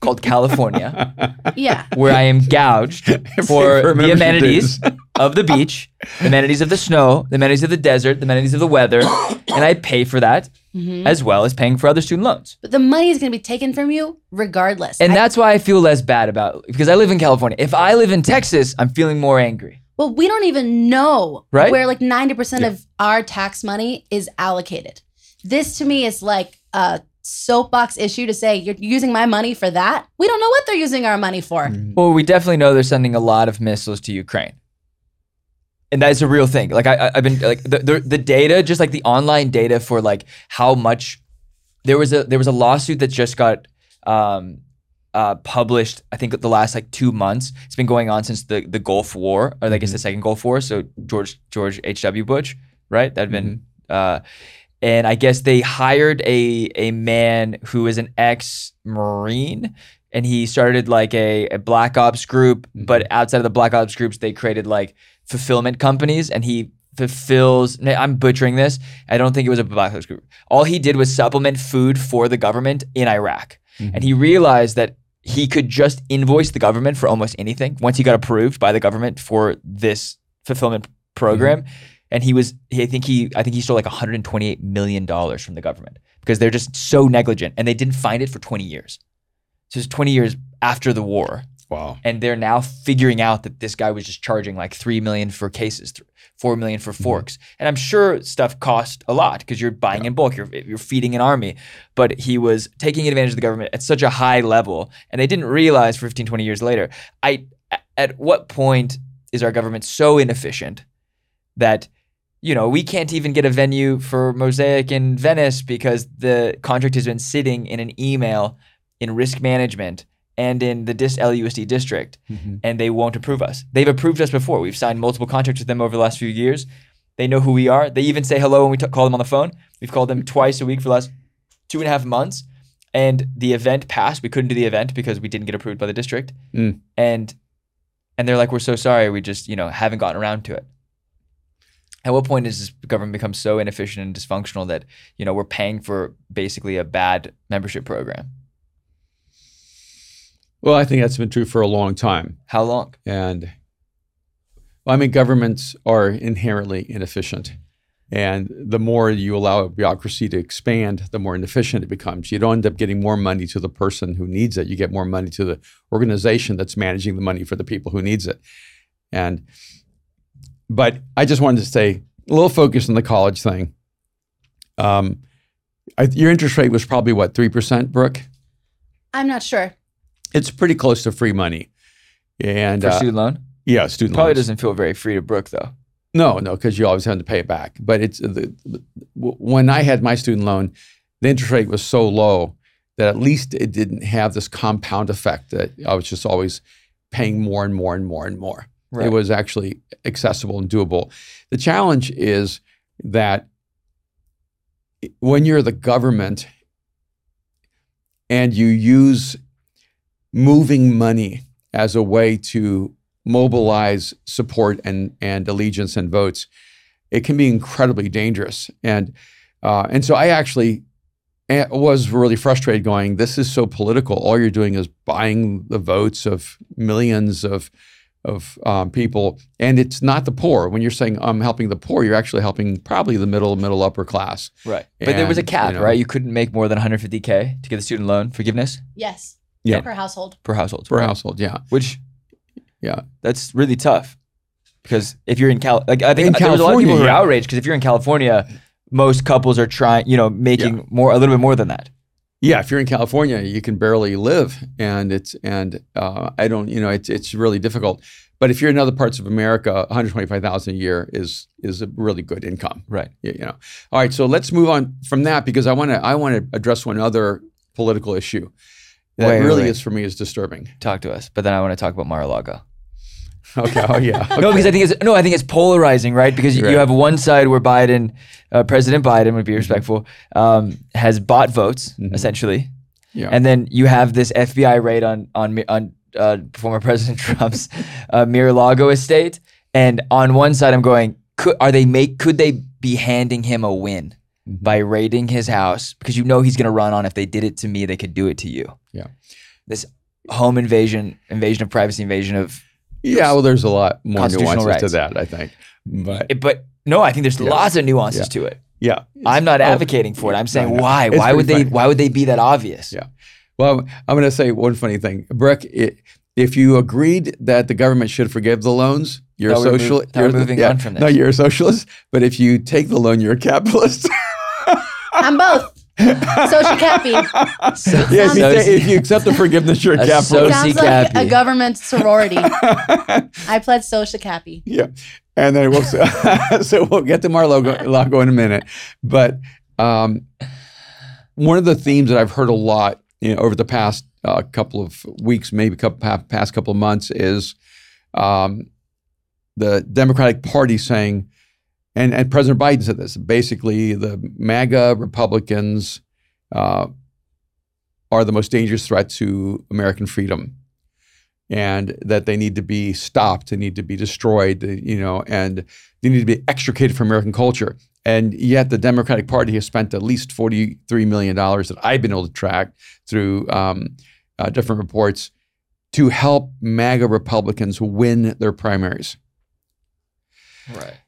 called California, Yeah. where I am gouged for for the amenities of the beach, the amenities of the snow, the amenities of the desert, the amenities of the weather, and I pay for that Mhm. as well as paying for other student loans. But the money is going to be taken from you regardless. And I- that's why I feel less bad about because I live in California. If I live in Texas, I'm feeling more angry. well, we don't even know Right? where like 90% of our tax money is allocated. This to me is like a soapbox issue to say you're using my money for that. We don't know what they're using our money for. Well, we definitely know they're sending a lot of missiles to Ukraine. And that's a real thing. Like I, I- I've been like the, the the data, just like the online data for like how much there was a there was a lawsuit that just got um, uh, published. I think the last like two months. It's been going on since the the Gulf War, or I guess the second Gulf War. So George George H W Bush, right? That'd been. Uh, and I guess they hired a a man who is an ex Marine, and he started like a, a Black Ops group. But mm-hmm. outside of the Black Ops groups, they created like fulfillment companies, and he fulfills. I'm butchering this. I don't think it was a Black Ops group. All he did was supplement food for the government in Iraq, mm-hmm. and he realized that he could just invoice the government for almost anything once he got approved by the government for this fulfillment program mm-hmm. And he was I think he I think he stole like 128 million dollars from the government because they're just so negligent and they didn't find it for 20 years. So it's 20 years after the war Wow. and they're now figuring out that this guy was just charging like 3 million for cases, th- 4 million for mm-hmm. forks. And I'm sure stuff cost a lot because you're buying in bulk, you're you're feeding an army, but he was taking advantage of the government at such a high level and they didn't realize 15 20 years later. I at what point is our government so inefficient that you know, we can't even get a venue for Mosaic in Venice because the contract has been sitting in an email in risk management and in the DIS LUSD district, Mhm. and they won't approve us. They've approved us before. We've signed multiple contracts with them over the last few years. They know who we are. They even say hello when we t- call them on the phone. We've called them twice a week for the last two and a half months. And the event passed. We couldn't do the event because we didn't get approved by the district. Mm. And and they're like, "We're so sorry. We just you know haven't gotten around to it." At what point does this government become so inefficient and dysfunctional that you know we're paying for basically a bad membership program? Well, I think that's been true for a long time. How long? And well, I mean, governments are inherently inefficient. And the more you allow a bureaucracy to expand, the more inefficient it becomes. You don't end up getting more money to the person who needs it. You get more money to the organization that's managing the money for the people who needs it. And but I just wanted to say a little focus on the college thing. Um, I, your interest rate was probably what three percent, Brooke. I'm not sure. It's pretty close to free money. And For uh, student loan? yeah, student loan. Probably loans. doesn't feel very free to Brooke though. No, no, because you always have to pay it back. But it's the, the- when I had my student loan, the interest rate was so low that at least it didn't have this compound effect that I was just always paying more and more and more and more. Right. It was actually accessible and doable. The challenge is that when you're the government and you use moving money as a way to mobilize support and, and allegiance and votes, it can be incredibly dangerous. And uh, and so I actually eh, was really frustrated going, this is so political. All you're doing is buying the votes of millions of of um, people, and it's not the poor. When you're saying I'm helping the poor, you're actually helping probably the middle, middle, upper class. Right. But there was a cap, you know- right? You couldn't make more than 150k to get the student loan forgiveness Yes. Yeah. Per household. per household. per right? household. Yeah, Which yeah. that's really tough because if you're in Cal, like I think In there was a lot of people who are outraged because if you're in California, most couples are trying, you know, making Yeah. more, a little bit more than that. Yeah, if you're in California, you can barely live, and it's and uh, I don't, you know, it's it's really difficult. But if you're in other parts of America, 125,000 a year is is a really good income. Right. You you know. All right, so let's move on from that because I want to I want to address one other political issue that Wait, really wait. is for me is disturbing. Talk to us. But then I want to talk about Mar-a-Lago. Okay. Oh yeah. No, because I think it's no, I think it's polarizing, right? Because you, Right. you have one side where Biden, uh, President Biden, would be respectful, um, has bought votes Mhm. essentially, Yeah. and then you have this FBI raid on on on uh, former President Trump's uh, Mar-a-Lago estate, and on one side I'm going, could are they make could they be handing him a win Mhm. by raiding his house because you know he's going to run on if they did it to me they could do it to you. Yeah. this home invasion, invasion of privacy, invasion of. Yeah, well, there's a lot more Constitutional nuances to that, I think. But It, but no, I think there's Yeah. lots of nuances Yeah. to it. yeah, I'm not Oh, advocating for it. I'm saying no. why? It's why would pretty they? Why would they be that obvious? Yeah. Well, I'm going to say one funny thing, Brooke. It, if you agreed that the government should forgive the loans, you're Thought a we were social. mov- thought we were you're- moving yeah, on from this. No, you're a socialist. But if you take the loan, you're a capitalist. I'm both. Social cappy. yeah, if you, Sounds- if you accept the forgiveness, you're a A capitalist. soci- Sounds like a government sorority. I pledge social cappy. yeah, and then we'll so we'll get to Mar-Logo Lago in a minute. But um, one of the themes that I've heard a lot you know, over the past uh, couple of weeks, maybe couple, past couple of months, is um, the Democratic Party saying, and, and President Biden said this, basically the MAGA Republicans uh, are the most dangerous threat to American freedom and that they need to be stopped, they need to be destroyed, you know, and they need to be extricated from American culture. And yet, the Democratic Party has spent at least $43 million that I've been able to track through um, uh, different reports to help MAGA Republicans win their primaries. Right.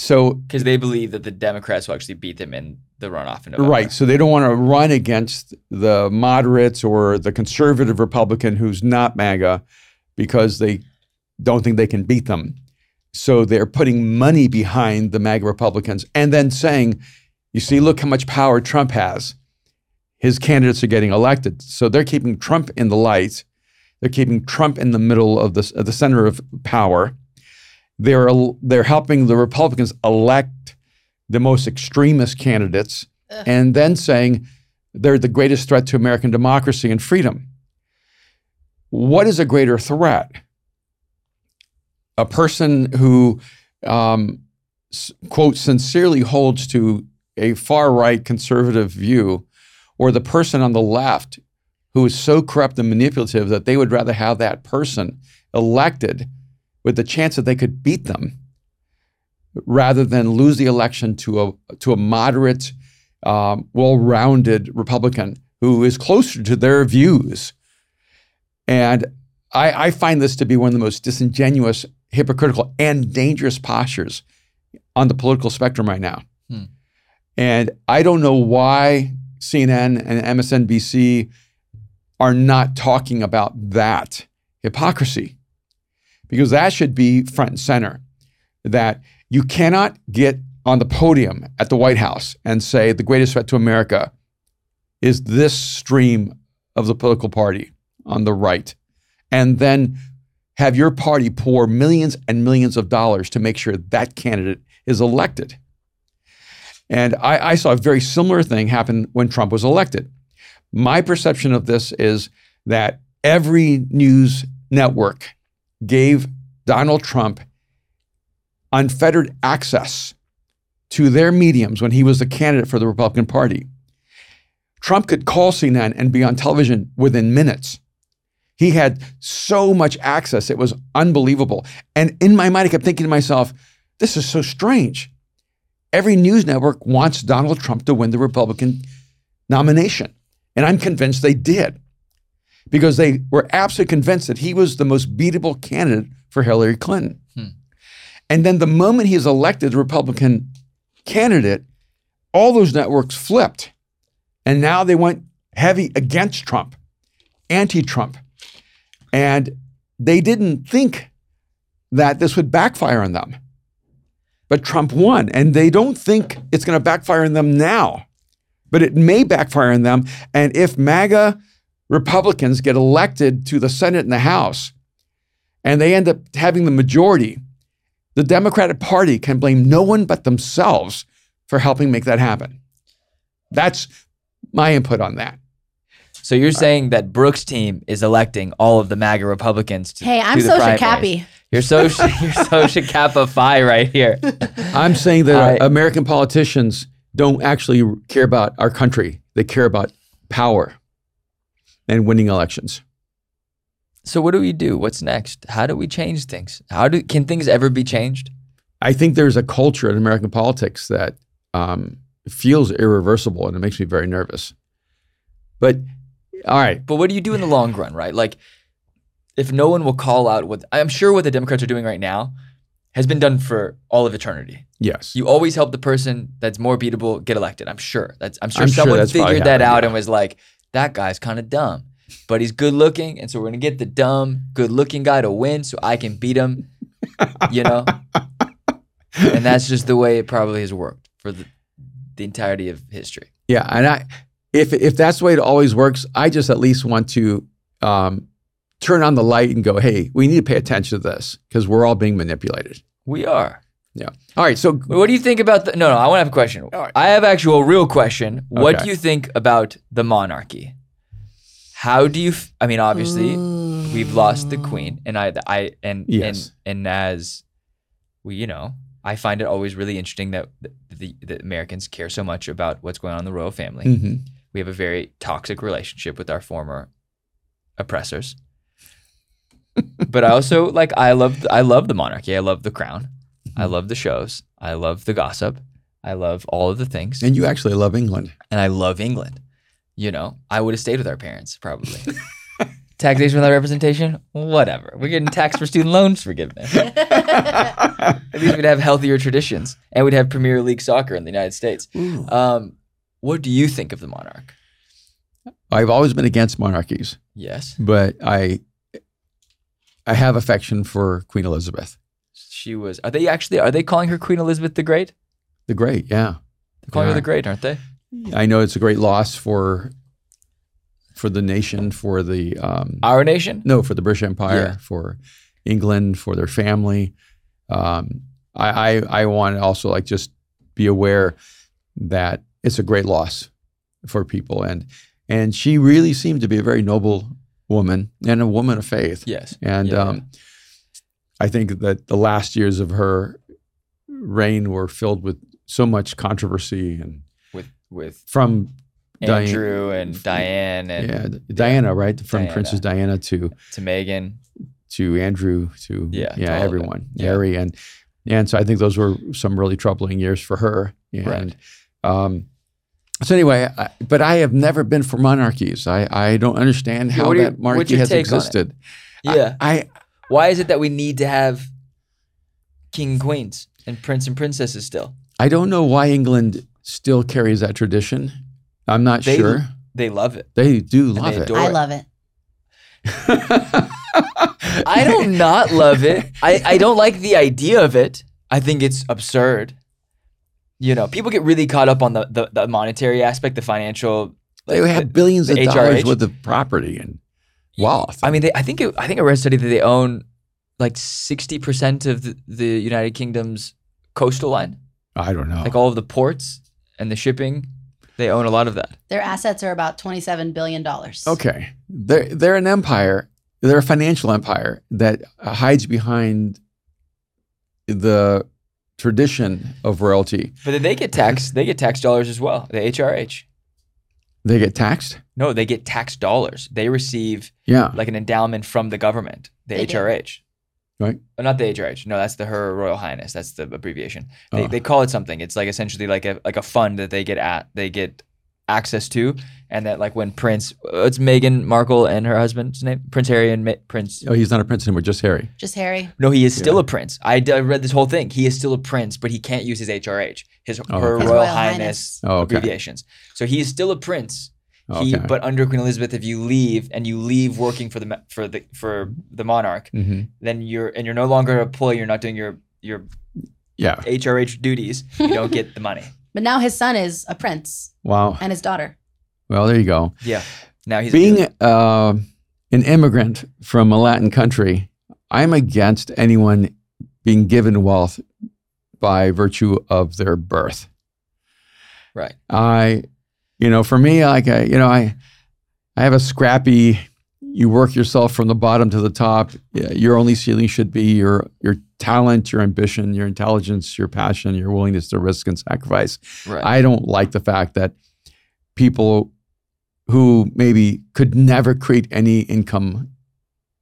So, Because they believe that the Democrats will actually beat them in the runoff in November. right. So, they don't want to run against the moderates or the conservative Republican who's not MAGA because they don't think they can beat them. So they're putting money behind the MAGA Republicans and then saying, you see, look how much power Trump has. His candidates are getting elected. So they're keeping Trump in the light. They're keeping Trump in the middle of the, of the center of power. They're, they're helping the Republicans elect the most extremist candidates Ugh. and then saying they're the greatest threat to American democracy and freedom. What is a greater threat? a person who, um, quote, sincerely holds to a far right conservative view, or the person on the left who is so corrupt and manipulative that they would rather have that person elected with the chance that they could beat them rather than lose the election to a, to a moderate, um, well rounded Republican who is closer to their views. And I, I find this to be one of the most disingenuous, hypocritical, and dangerous postures on the political spectrum right now. Hmm. And I don't know why CNN and MSNBC are not talking about that hypocrisy, because that should be front and center. That you cannot get on the podium at the White House and say the greatest threat to America is this stream of the political party on the right and then have your party pour millions and millions of dollars to make sure that candidate is elected. And I, I saw a very similar thing happen when Trump was elected. My perception of this is that every news network gave Donald Trump unfettered access to their mediums when he was the candidate for the Republican Party. Trump could call CNN and be on television within minutes. He had so much access, it was unbelievable. And in my mind, I kept thinking to myself, this is so strange. Every news network wants Donald Trump to win the Republican nomination. And I'm convinced they did because they were absolutely convinced that he was the most beatable candidate for Hillary Clinton. Hmm. And then the moment he is elected the Republican candidate, all those networks flipped. And now they went heavy against Trump, anti Trump. And they didn't think that this would backfire on them. But Trump won, and they don't think it's going to backfire on them now. But it may backfire on them. And if MAGA Republicans get elected to the Senate and the House, and they end up having the majority, the Democratic Party can blame no one but themselves for helping make that happen. That's my input on that. So you're saying that Brooks' team is electing all of the MAGA Republicans to Hey, I'm to the social primaries. cappy. You're social, you're social kappa phi right here. I'm saying that uh, I- American politicians don't actually care about our country. They care about power and winning elections. So what do we do? What's next? How do we change things? How do can things ever be changed? I think there's a culture in American politics that um, feels irreversible, and it makes me very nervous. But All right. But what do you do in the long run, right? Like, if no one will call out what I'm sure what the Democrats are doing right now has been done for all of eternity. Yes. You always help the person that's more beatable get elected. I'm sure. That's I'm sure I'm sure someone that's figured that happened, out yeah. and was like, that guy's kind of dumb, but he's good looking, and so we're gonna get the dumb, good looking guy to win, so I can beat him. You know, and that's just the way it probably has worked for the the entirety of history. Yeah, and I, if if that's the way it always works, I just at least want to um, turn on the light and go, hey, we need to pay attention to this because we're all being manipulated. We are. All right, so What do you think about the? No, no. I want to have a question. Right. I have actual real question. What Okay. do you think about the monarchy? How do you? F- I mean, obviously, we've lost the queen, and I, I, and Yes. and and as we, you know, I find it always really interesting that the, the, the Americans care so much about what's going on in the royal family. Mhm. We have a very toxic relationship with our former oppressors. but I also like I love I love the monarchy. I love the crown. I love the shows. I love the gossip. I love all of the things. and you actually love England. And I love England. You know, I would have stayed with our parents probably. Taxation without representation? Whatever. We're getting taxed for student loans forgiveness. At least we'd have healthier traditions and we'd have Premier League soccer in the United States. Um, what do you think of the monarch? I've always been against monarchies, Yes. but I I have affection for Queen Elizabeth She was. Are they actually? Are they calling her Queen Elizabeth the Great? the Great. Yeah, They're calling her the Great, aren't they? I know it's a great loss for for the nation, for the um, Our nation. no, for the British Empire, Yeah. for England, for their family. Um, I, I I want to also like just be aware that it's a great loss for people, and and she really seemed to be a very noble woman and a woman of faith. Yes. And Yeah, um, I think that the last years of her reign were filled with so much controversy and With with from Diane- Andrew and Diane and yeah, Diana, right? From Diana. Princess Diana to to Meghan. to Andrew to Yeah, yeah it. everyone, Yeah. Harry and and so I think those were some really troubling years for her. And Right. um, so anyway, I, but I have never been for monarchies. I, I don't understand how that monarchy has take on it? existed. Yeah. I, Why is it that we need to have king and queens and prince and princesses still? I don't know why England still carries that tradition. I'm not They- sure. They love it. They do they love it. adore I it. love it. I don't not love it. I, I don't like the idea of it. I think it's absurd. You know, people get really caught up on the, the, the monetary aspect, the financial. They have the- billions the of dollars worth of property and wealth. I mean, they, I think it, I think I read a study that they own like sixty percent of the, the United Kingdom's coastal line, I don't know. like all of the ports and the shipping. They own a lot of that. Their assets are about $27 billion. Okay, they're they're an empire. They're a financial empire that hides behind the tradition of royalty. But then they get taxed. They get tax dollars as well. The HRH. They get taxed. No, they get tax dollars. They receive Yeah, like an endowment from the government, the They do. HRH. Right. Uh, not the HRH. No, that's the Her Royal Highness. That's the abbreviation. They, Oh. they call it something. It's like essentially like a like a fund that they get at they get access to, and that like when Prince, uh, it's Meghan Markle and her husband's name, Prince Harry and Ma- Prince. Oh, he's not a prince anymore, just Harry. Just Harry. No, he is still Yeah. a prince. I, d- I read this whole thing. He is still a prince, but he can't use his HRH, his Oh, Her okay. Royal, Royal Highness, Highness. Oh, okay. abbreviations. So he is still a prince. Okay. But under Queen Elizabeth, if you leave and you leave working for the ma- for the for the monarch, hmm then you're and you're no longer a employee. You're not doing your your Yeah. HRH duties. You don't get the money. But now his son is a prince Wow. and his daughter. Well, there you go. Yeah. Now he's Being uh, an immigrant from a Latin country, I'm against anyone being given wealth by virtue of their birth. right. I, you know, for me, like I, you know, I, I have a scrappy. You work yourself from the bottom to the top. Your only ceiling should be your your talent, your ambition, your intelligence, your passion, your willingness to risk and sacrifice. Right. I don't like the fact that people who maybe could never create any income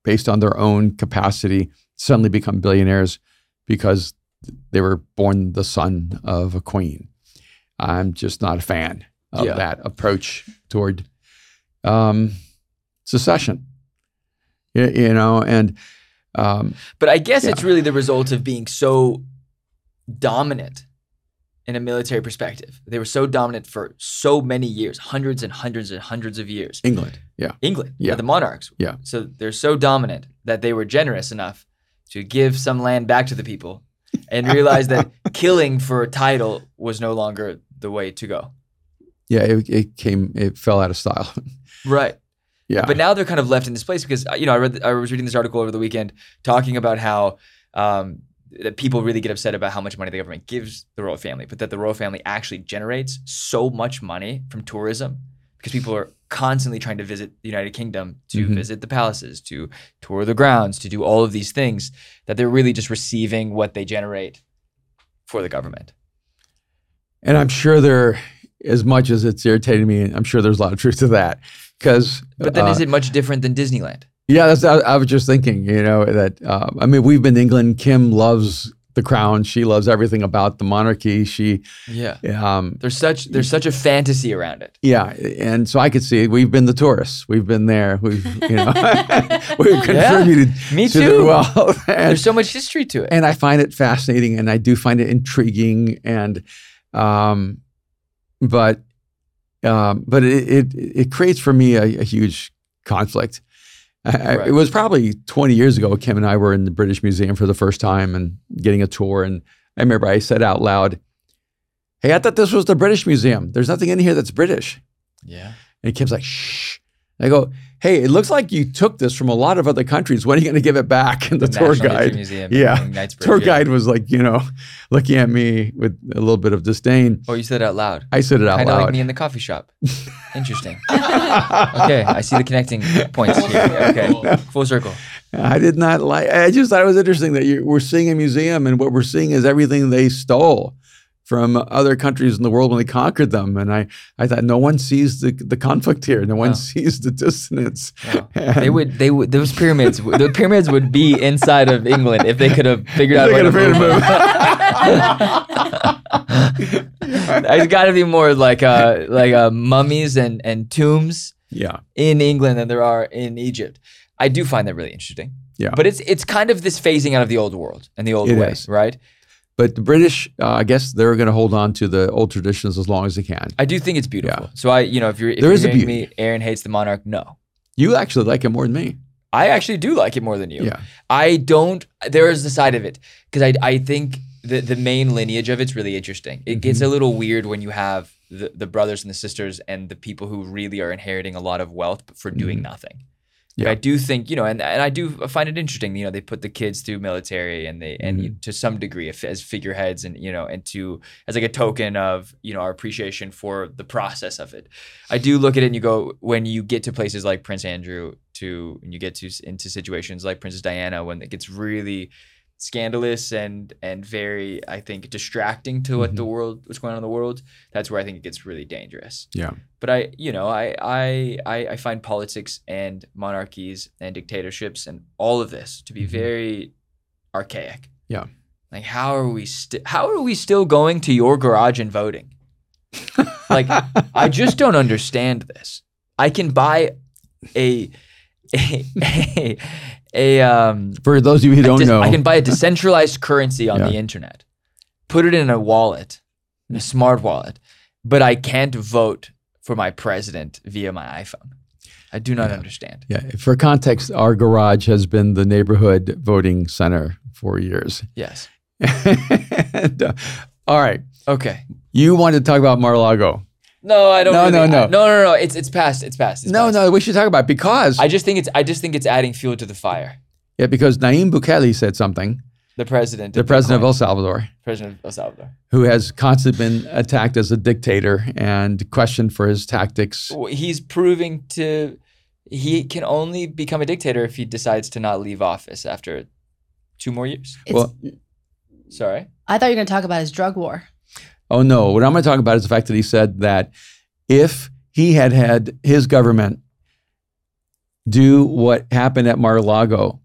based on their own capacity suddenly become billionaires because they were born the son of a queen. I'm just not a fan of Yeah. that approach toward um, secession. You, you know, and um, But I guess Yeah. it's really the result of being so dominant in a military perspective. They were so dominant for so many years, hundreds and hundreds and hundreds of years. England, yeah, England, Yeah. the monarchs. Yeah. So they're so dominant that they were generous enough to give some land back to the people and realize that killing for a title was no longer the way to go. yeah, it, it came, it fell out of style. Right. Yeah, But now they're kind of left in this place because uh, you know I read I was reading this article over the weekend talking about how um, that people really get upset about how much money the government gives the royal family, but that the royal family actually generates so much money from tourism because people are constantly trying to visit the United Kingdom to Mhm. visit the palaces, to tour the grounds, to do all of these things that they're really just receiving what they generate for the government. And I'm sure there, as much as it's irritating me, I'm sure there's a lot of truth to that. Because, But then is it much different than Disneyland? yeah, that's I, I was just thinking. You know that uh, I mean, we've been to England. Kim loves the crown. She loves everything about the monarchy. She, Yeah. um, There's such there's such a fantasy around it. yeah, and so I could see we've been the tourists. We've been there. We've, you know, we've contributed Me to the too. well. And, There's so much history to it. and I find it fascinating, and I do find it intriguing, and um, but um, but it, it it creates for me a, a huge conflict. I, Right. It was probably 20 years ago. Kim and I were in the British Museum for the first time and getting a tour, and I remember I said out loud, "Hey, I thought this was the British Museum. There's nothing in here that's British." Yeah. And Kim's like, "Shh." I go, "Hey, it looks like you took this from a lot of other countries. When are you going to give it back?" And the, tour National guide, Museum yeah. in Knightsbridge, tour yeah. guide was like, you know, looking at me with a little bit of disdain. Oh, you said it out loud. I said it out Kind of like loud. me in the coffee shop. Interesting. okay, I see the connecting points here. Okay, full circle. I did not like. I just thought it was interesting that you, we're seeing a museum, and what we're seeing is everything they stole from other countries in the world when they conquered them. And I, I thought no one sees the the conflict here. No one No. sees the dissonance. No. They would. They would. Those pyramids. The pyramids would be inside of England if they could have figured out. They a way to could have move figured them. There's got to be more like uh like uh, mummies and and tombs Yeah, in England than there are in Egypt. I do find that really interesting. Yeah. But it's it's kind of this phasing out of the old world and the old It way, is. right? But the British, uh, I guess they're going to hold on to the old traditions as long as they can. I do think it's beautiful. Yeah. So I, you know, if you're if There you're is a beauty. me, Aaron hates the monarch. No, You actually like it more than me. I actually do like it more than you. Yeah, I don't. There is the side of it because I I think the the main lineage of it's really interesting. It gets Mm-hmm. a little weird when you have the the brothers and the sisters and the people who really are inheriting a lot of wealth for doing nothing. Yeah. I do think you know, and and I do find it interesting. You know, they put the kids through military, and they and Mm-hmm. to some degree as figureheads, and you know, and to as like a token of you know our appreciation for the process of it. I do look at it and you go when you get to places like Prince Andrew, to and you get to into situations like Princess Diana when it gets really scandalous and and very I think distracting to what the world what's going on in the world. That's where I think it gets really dangerous yeah, but I, you know, I, I, I, I find politics and monarchies and dictatorships and all of this to be Mhm. very archaic. Yeah. Like, how are we still? How are we still going to your garage and voting? like, I just don't understand this. I can buy a, a, a, a um. For those of you who don't dis- know, I can buy a decentralized currency on Yeah. the internet, put it in a wallet, in a smart wallet, but I can't vote for my president via my iPhone. I do not Yeah. understand. yeah. For context, our garage has been the neighborhood voting center for years. Yes. And, uh, all right, Okay. you wanted to talk about Mar-a-Lago. No, I don't. No, really- no, no. I- no, no, no. It's it's past. It's past. It's no, past. no, we should talk about it because I just think it's. I just think it's adding fuel to the fire. yeah, because Nayib Bukele said something, The president. the president of El Salvador, president of El Salvador. who has constantly been attacked as a dictator and questioned for his tactics. He's proving to. He can only become a dictator if he decides to not leave office after two more years. It's, Well, Sorry. I thought you were going to talk about his drug war. Oh no! What I'm going to talk about is the fact that he said that if he had had his government do what happened at Mar-a-Lago,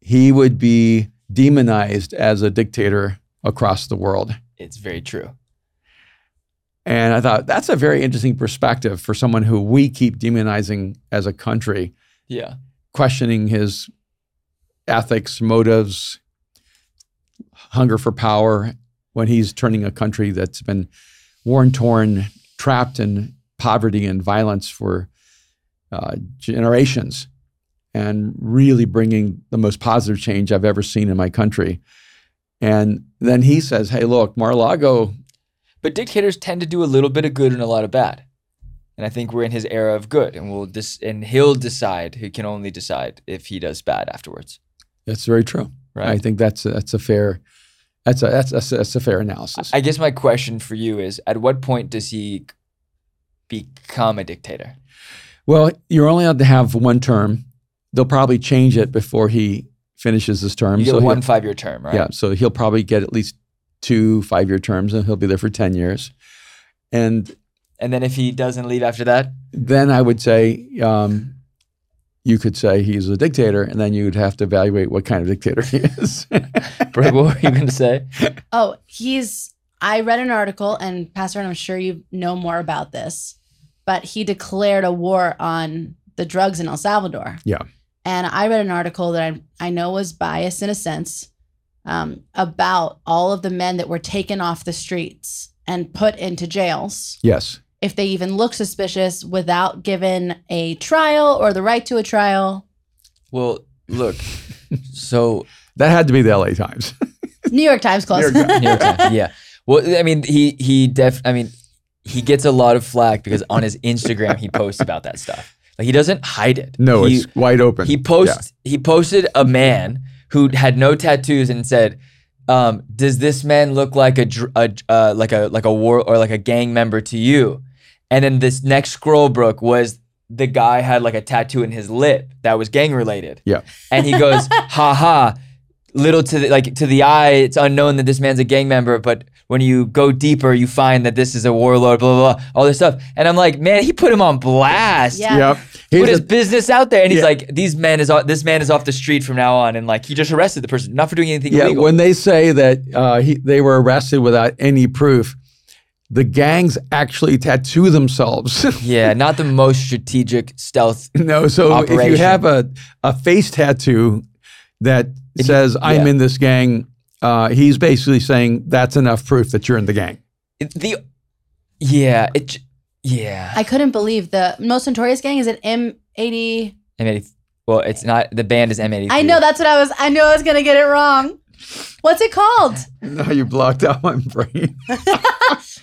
he would be demonized as a dictator across the world. It's very true. And I thought that's a very interesting perspective for someone who we keep demonizing as a country, Yeah. questioning his ethics, motives, hunger for power when he's turning a country that's been worn torn, trapped in poverty and violence for uh, generations, and really bringing the most positive change I've ever seen in my country. And then he says, "Hey, look, Mar-a-Lago But dictators tend to do a little bit of good and a lot of bad. And I think we're in his era of good, and we'll dis- and he'll decide. He can only decide if he does bad afterwards, That's very true. right? I think that's a, that's a fair that's a that's, that's, a, that's a fair analysis. I guess my question for you is: At what point does he become a dictator? well, you're only allowed to have one term. They'll probably change it before he finishes his term. You get so one five-year term, right? Yeah, so he'll probably get at least two five-year terms, and he'll be there for ten years. And And then if he doesn't leave after that, then I would say um, you could say he's a dictator, and then you would have to evaluate what kind of dictator he is. Brig, what were you going to say? Oh, he's. I read an article, and Pastor, and I'm sure you know more about this, but he declared a war on the drugs in El Salvador. Yeah. And I read an article that I, I know was biased in a sense um, about all of the men that were taken off the streets and put into jails yes. If they even look suspicious without given a trial or the right to a trial. Well, look. So That had to be the LA Times. New York Times close. New York New York Times, yeah. Well, I mean, he he def. I mean, he gets a lot of flack because on his Instagram he posts about that stuff. Like he doesn't hide it. No, he, it's wide open. he posts. He posted a man who had no tattoos and said, um, "Does this man look like a, a uh, like a like a war or like a gang member to you?" And then this next scroll, Brooke, was the guy had like a tattoo in his lip that was gang related. Yeah. And he goes, "Ha ha." Little to the, like to the eye, it's unknown that this man's a gang member, but when you go deeper, you find that this is a warlord, blah blah blah, all this stuff. And I'm like, man, he put him on blast Yeah. Yep. put Here's his a- business out there, and he's Yeah. like, "These men is off, this man is off the street from now on," and like he just arrested the person, not for doing anything yeah, illegal. when they say that uh, he, they were arrested without any proof, the gangs actually tattoo themselves. yeah, not the most strategic stealth. no, so if you have a, a face tattoo that It- says "I'm yeah. in this gang," uh, he's basically saying that's enough proof that you're in the gang. It- the yeah, it yeah. I couldn't believe the most notorious gang is it M80. M80. Well, it's not. The band is M83. I know that's what I was. I knew I was gonna get it wrong. What's it called? No, you blocked out my brain.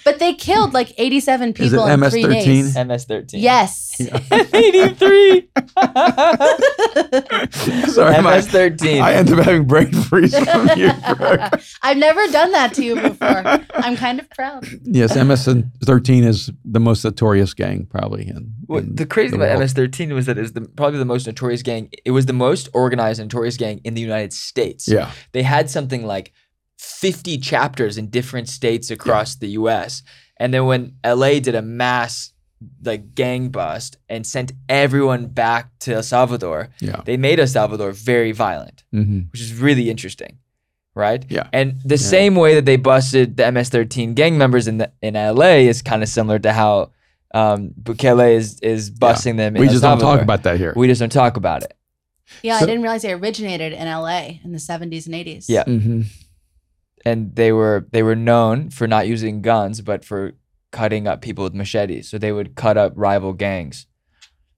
But they killed like 87 Is it people in three MS-13? days. MS13. Yes. M83. Sorry, MS13. I end up having brain freeze from you, Brooke. I've never done that to you before. I'm kind of proud. Yes, MS-13 is the most notorious gang, probably. In, Well, in the crazy thing the about. MS-13 was that it's the probably the most notorious gang. It was the most organized notorious gang in the United States. Yeah, They had something like 50 chapters in different states across the U.S. And then when LA did a mass like gang bust and sent everyone back to El Salvador, yeah. they made El Salvador very violent, hmm which is really interesting, right? Yeah. And the same way that they busted the MS-13 gang members in the in LA is kind of similar to how um, Bukele is is busting them. In We El just don't talk about that here. We just don't talk about it. Yeah, So- I didn't realize they originated in LA in the 70s and 80s. Yeah. hmm and they were they were known for not using guns but for cutting up people with machetes so they would cut up rival gangs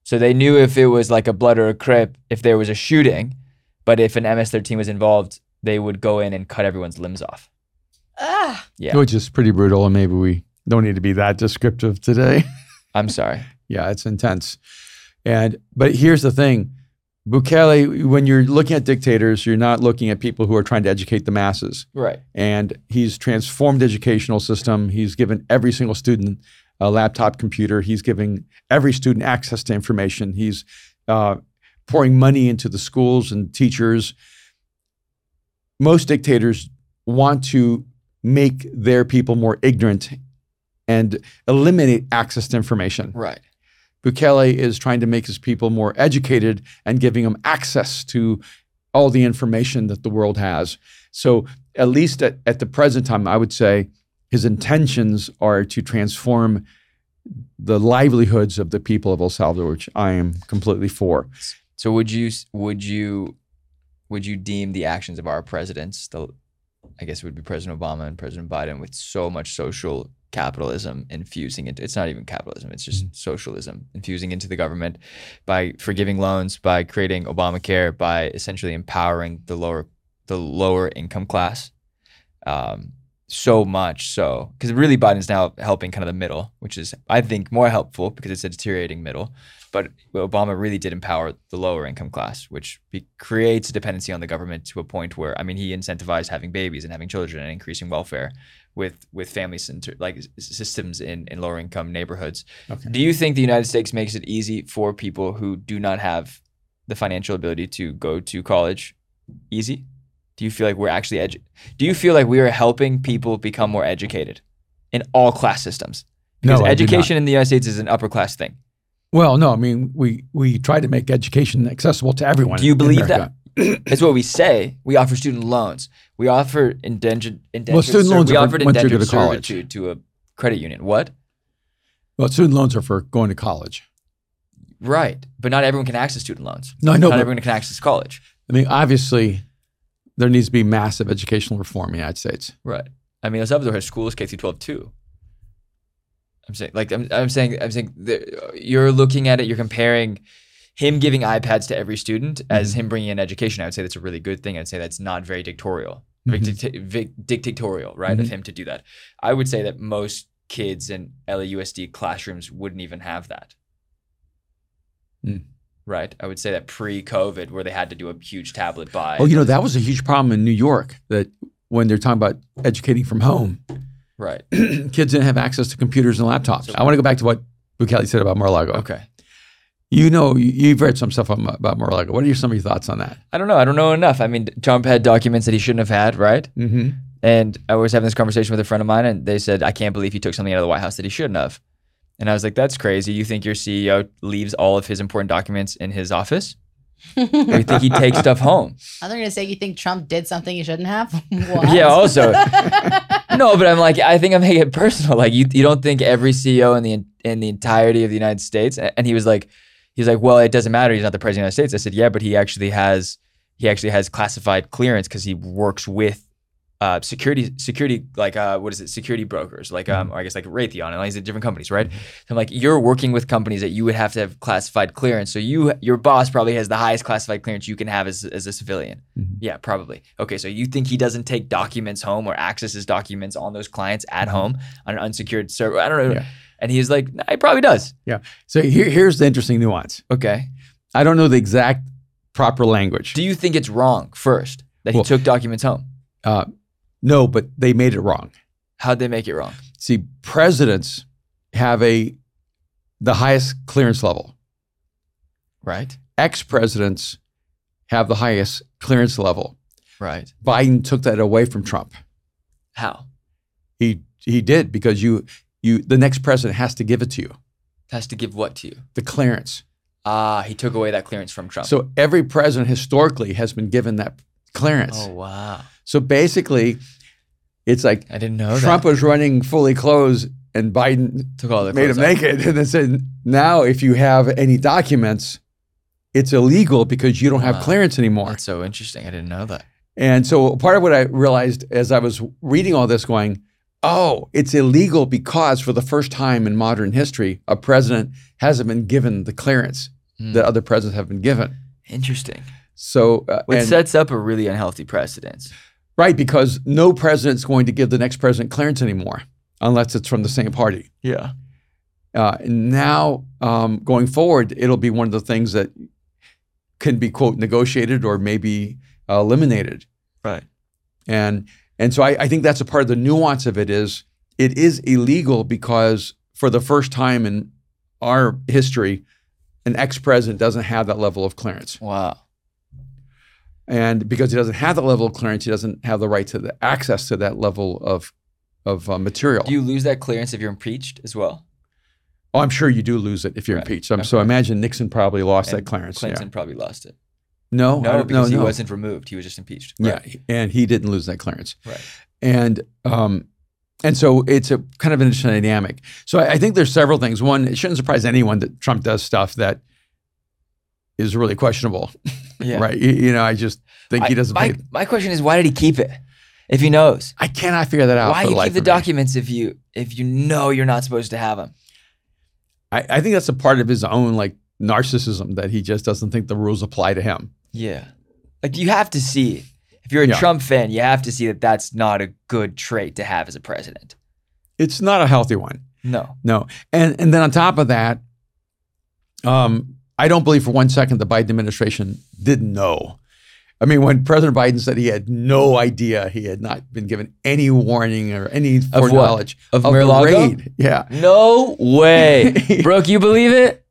so they knew if it was like a blood or a crip if there was a shooting but if an ms-13 was involved they would go in and cut everyone's limbs off Ah, Yeah. Which is pretty brutal, and maybe we don't need to be that descriptive today. i'm sorry yeah, it's intense. And but here's the thing, Bukele. When you're looking at dictators, you're not looking at people who are trying to educate the masses. right and he's transformed the educational system. He's given every single student a laptop computer. He's giving every student access to information. He's uh, pouring money into the schools and teachers. Most dictators want to make their people more ignorant and eliminate access to information. right Bukele is trying to make his people more educated and giving them access to all the information that the world has. So, at least at, at the present time, I would say his intentions are to transform the livelihoods of the people of El Salvador, which I am completely for. So would you would you would you deem the actions of our presidents, the I guess it would be President Obama and President Biden, with so much social capitalism infusing into it's not even capitalism, it's just socialism infusing into the government by forgiving loans, by creating Obamacare, by essentially empowering the lower the lower income class. Um, so much so because really Biden's now helping kind of the middle, which is I think more helpful because it's a deteriorating middle. But Obama really did empower the lower income class, which be, creates a dependency on the government to a point where I mean he incentivized having babies and having children and increasing welfare with with family center like systems in in lower income neighborhoods. Okay. Do you think the United States makes it easy for people who do not have the financial ability to go to college easy? Do you feel like we're actually edu- Do you feel like we are helping people become more educated in all class systems? No, Because not. education in the United States is an upper class thing. Well, no, I mean we we try to make education accessible to everyone. Do you believe that? That's what we say. We offer student loans. We offer indentured, indentured student ser- loans we are offered once you go indentured to servitude to a credit union. What? Well, student loans are for going to college. Right. But not everyone can access student loans. No, I know, Not everyone can access college. I mean, obviously, there needs to be massive educational reform in the United States. Right. I mean, El Salvador has schools K through 12 too. I'm saying, like, I'm, I'm saying, I'm saying, you're looking at it, you're comparing him giving iPads to every student as him bringing in education. I would say that's a really good thing. I'd say that's not very dictatorial, Mhm. dicta- vic- dictatorial, right, of Mhm. him to do that. I would say that most kids in LAUSD classrooms wouldn't even have that. Mm. Right. I would say that pre-COVID, where they had to do a huge tablet buy. Oh, you know, that was a huge problem in New York that when they're talking about educating from home, Right. kids didn't have access to computers and laptops. So- I want to go back to what Bukele said about Mar-a-Lago. Okay. You know, you- you've read some stuff about about Mar-a-Lago. What are your, some of your thoughts on that? I don't know. I don't know enough. I mean, Trump had documents that he shouldn't have had, right? Mm-hmm. And I was having this conversation with a friend of mine, and they said, I can't believe he took something out of the White House that he shouldn't have. And I was like, that's crazy. You think your CEO leaves all of his important documents in his office? Or you think he takes stuff home? I was going to say you think Trump did something he shouldn't have. Yeah, also. No, but I'm like, I think I'm making it personal. Like, you, you don't think every CEO in the in the entirety of the United States? And he was like, he's like, well, it doesn't matter. He's not the president of the United States. I said, yeah, but he actually has he actually has classified clearance because he works with uh, security security like uh, what is it? Security brokers like um or I guess like Raytheon and all these different companies right? So I'm like you're working with companies that you would have to have classified clearance. So you your boss probably has the highest classified clearance you can have as, as a civilian. Mhm. yeah probably. Okay so you think he doesn't take documents home or accesses documents on those clients at home on an unsecured server? I don't know. Yeah. and he's like nah, he probably does. Yeah. So here, here's the interesting nuance. okay. I don't know the exact proper language. do you think it's wrong first that he Well- took documents home? Uh, no, but they made it wrong. how'd they make it wrong See, presidents have a the highest clearance level. right Ex-presidents have the highest clearance level. right Biden took that away from Trump. how He he did because you you the next president has to give it to you, has to give what to you the clearance. Ah, he took away that clearance from Trump. So every president historically has been given that clearance. oh wow, So basically, it's like I didn't know Trump that. was running fully clothes and Biden took all the made him off. naked and then said, now if you have any documents, it's illegal because you don't have clearance anymore. That's so interesting. I didn't know that. And so part of what I realized as I was reading all this going, oh, it's illegal because for the first time in modern history, a president hasn't been given the clearance Hmm. that other presidents have been given. Interesting. So, uh, Which and- sets up a really unhealthy precedent. right, because no president's going to give the next president clearance anymore unless it's from the same party. Yeah. Uh, and now, um, going forward, it'll be one of the things that can be quote negotiated or maybe uh, eliminated. Right. And and so I, I think that's a part of the nuance of it is it is illegal because for the first time in our history, an ex-president doesn't have that level of clearance. Wow. And because he doesn't have the level of clearance, he doesn't have the right to the access to that level of of uh, material. Do you lose that clearance if you're impeached as well? oh, I'm sure you do lose it if you're Right. impeached. Um, So I imagine Nixon probably lost And that clearance. Clinton probably lost it. No, No, because no, he wasn't removed. He was just impeached. Yeah, and he didn't lose that clearance. Right. And um, And so it's a kind of an interesting dynamic. So I, I think there's several things. One, it shouldn't surprise anyone that Trump does stuff that is really questionable, Yeah. right? You, you know, I just think he doesn't. my, my question is, why did he keep it? If he knows, I cannot figure that out. why you keep the of me. documents if you if you know you're not supposed to have them? I, I think that's a part of his own like narcissism that he just doesn't think the rules apply to him. Yeah, like you have to see. If you're a Yeah. Trump fan, you have to see that that's not a good trait to have as a president. It's not a healthy one. No. No. And and then on top of that, um, I don't believe for one second the Biden administration didn't know. I mean, when President Biden said he had no idea, he had not been given any warning or any what? foreknowledge Of the Mar-a-Lago? raid. Yeah. No way, Brooke. You believe it?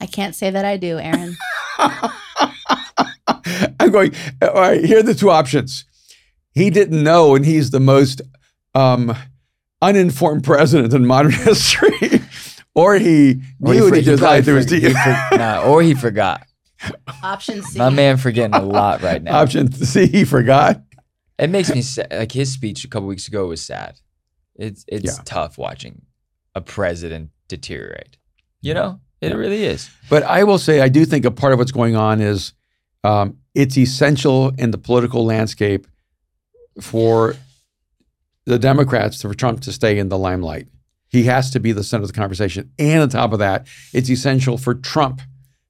I can't say that I do, Aaron. I'm going, all right, here are the two options. He didn't know, and he's the most um, uninformed president in modern history. Or he Or knew and for- he just probably lied through his teeth. for- nah, or he forgot. Option C. My man forgetting a lot right now. Option C, he forgot. It makes me sad. Like his speech a couple weeks ago was sad. It's it's Yeah. tough watching a president deteriorate. You know, it really is. But I will say, I do think a part of what's going on is um, it's essential in the political landscape for the Democrats for Trump to stay in the limelight. He has to be the center of the conversation. And on top of that, it's essential for Trump,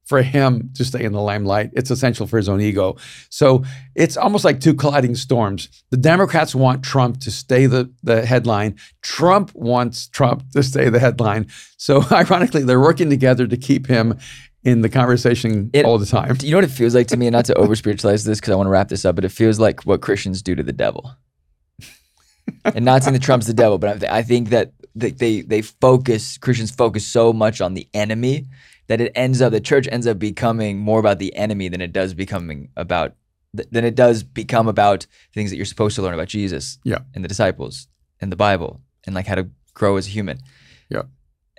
for him to stay in the limelight. It's essential for his own ego. So it's almost like two colliding storms. The Democrats want Trump to stay the, the headline. Trump wants Trump to stay the headline. So ironically, they're working together to keep him in the conversation It- all the time. You know what it feels like to me, and not to over spiritualize this because I want to wrap this up, but it feels like what Christians do to the devil. and not saying that Trump's the devil, but I, I think that they, they they focus Christians focus so much on the enemy that it ends up the church ends up becoming more about the enemy than it does becoming about than it does become about things that you're supposed to learn about Jesus Yeah. and the disciples and the Bible and like how to grow as a human. Yeah.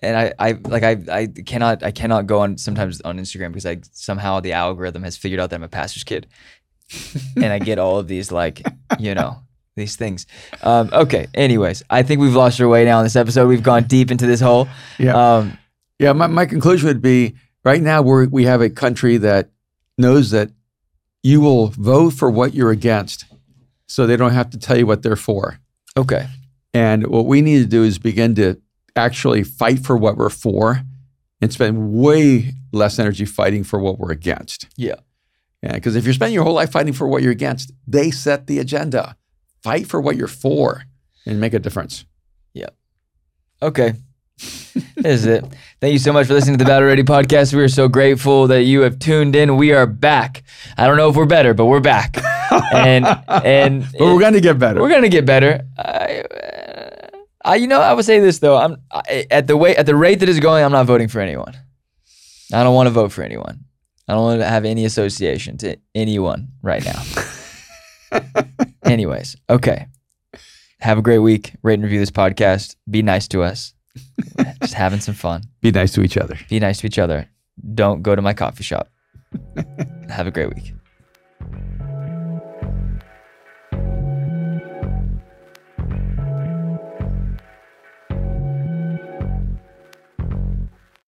And I, I like I, I cannot I cannot go on sometimes on Instagram because I somehow the algorithm has figured out that I'm a pastor's kid, and I get all of these like you know these things. Um, okay. Anyways, I think we've lost our way now in this episode. We've gone deep into this hole. Yeah. Um, Yeah, my, my conclusion would be right now we're, we have a country that knows that you will vote for what you're against, so they don't have to tell you what they're for. okay. And what we need to do is begin to actually fight for what we're for and spend way less energy fighting for what we're against. Yeah. Yeah, because if you're spending your whole life fighting for what you're against, they set the agenda. Fight for what you're for and make a difference. Yep. Okay. This is it. Thank you so much for listening to the Battle Ready podcast. We are so grateful that you have tuned in. We are back. I don't know if we're better, but we're back. And and But we're going to get better. We're gonna get better. I, uh, I, you know, I would say this though. I'm I, at the way at the rate that is going. I'm not voting for anyone. I don't want to vote for anyone. I don't want to have any association to anyone right now. Anyways, okay. Have a great week. Rate and review this podcast. Be nice to us. Just having some fun. Be nice to each other. Be nice to each other. Don't go to my coffee shop. Have a great week.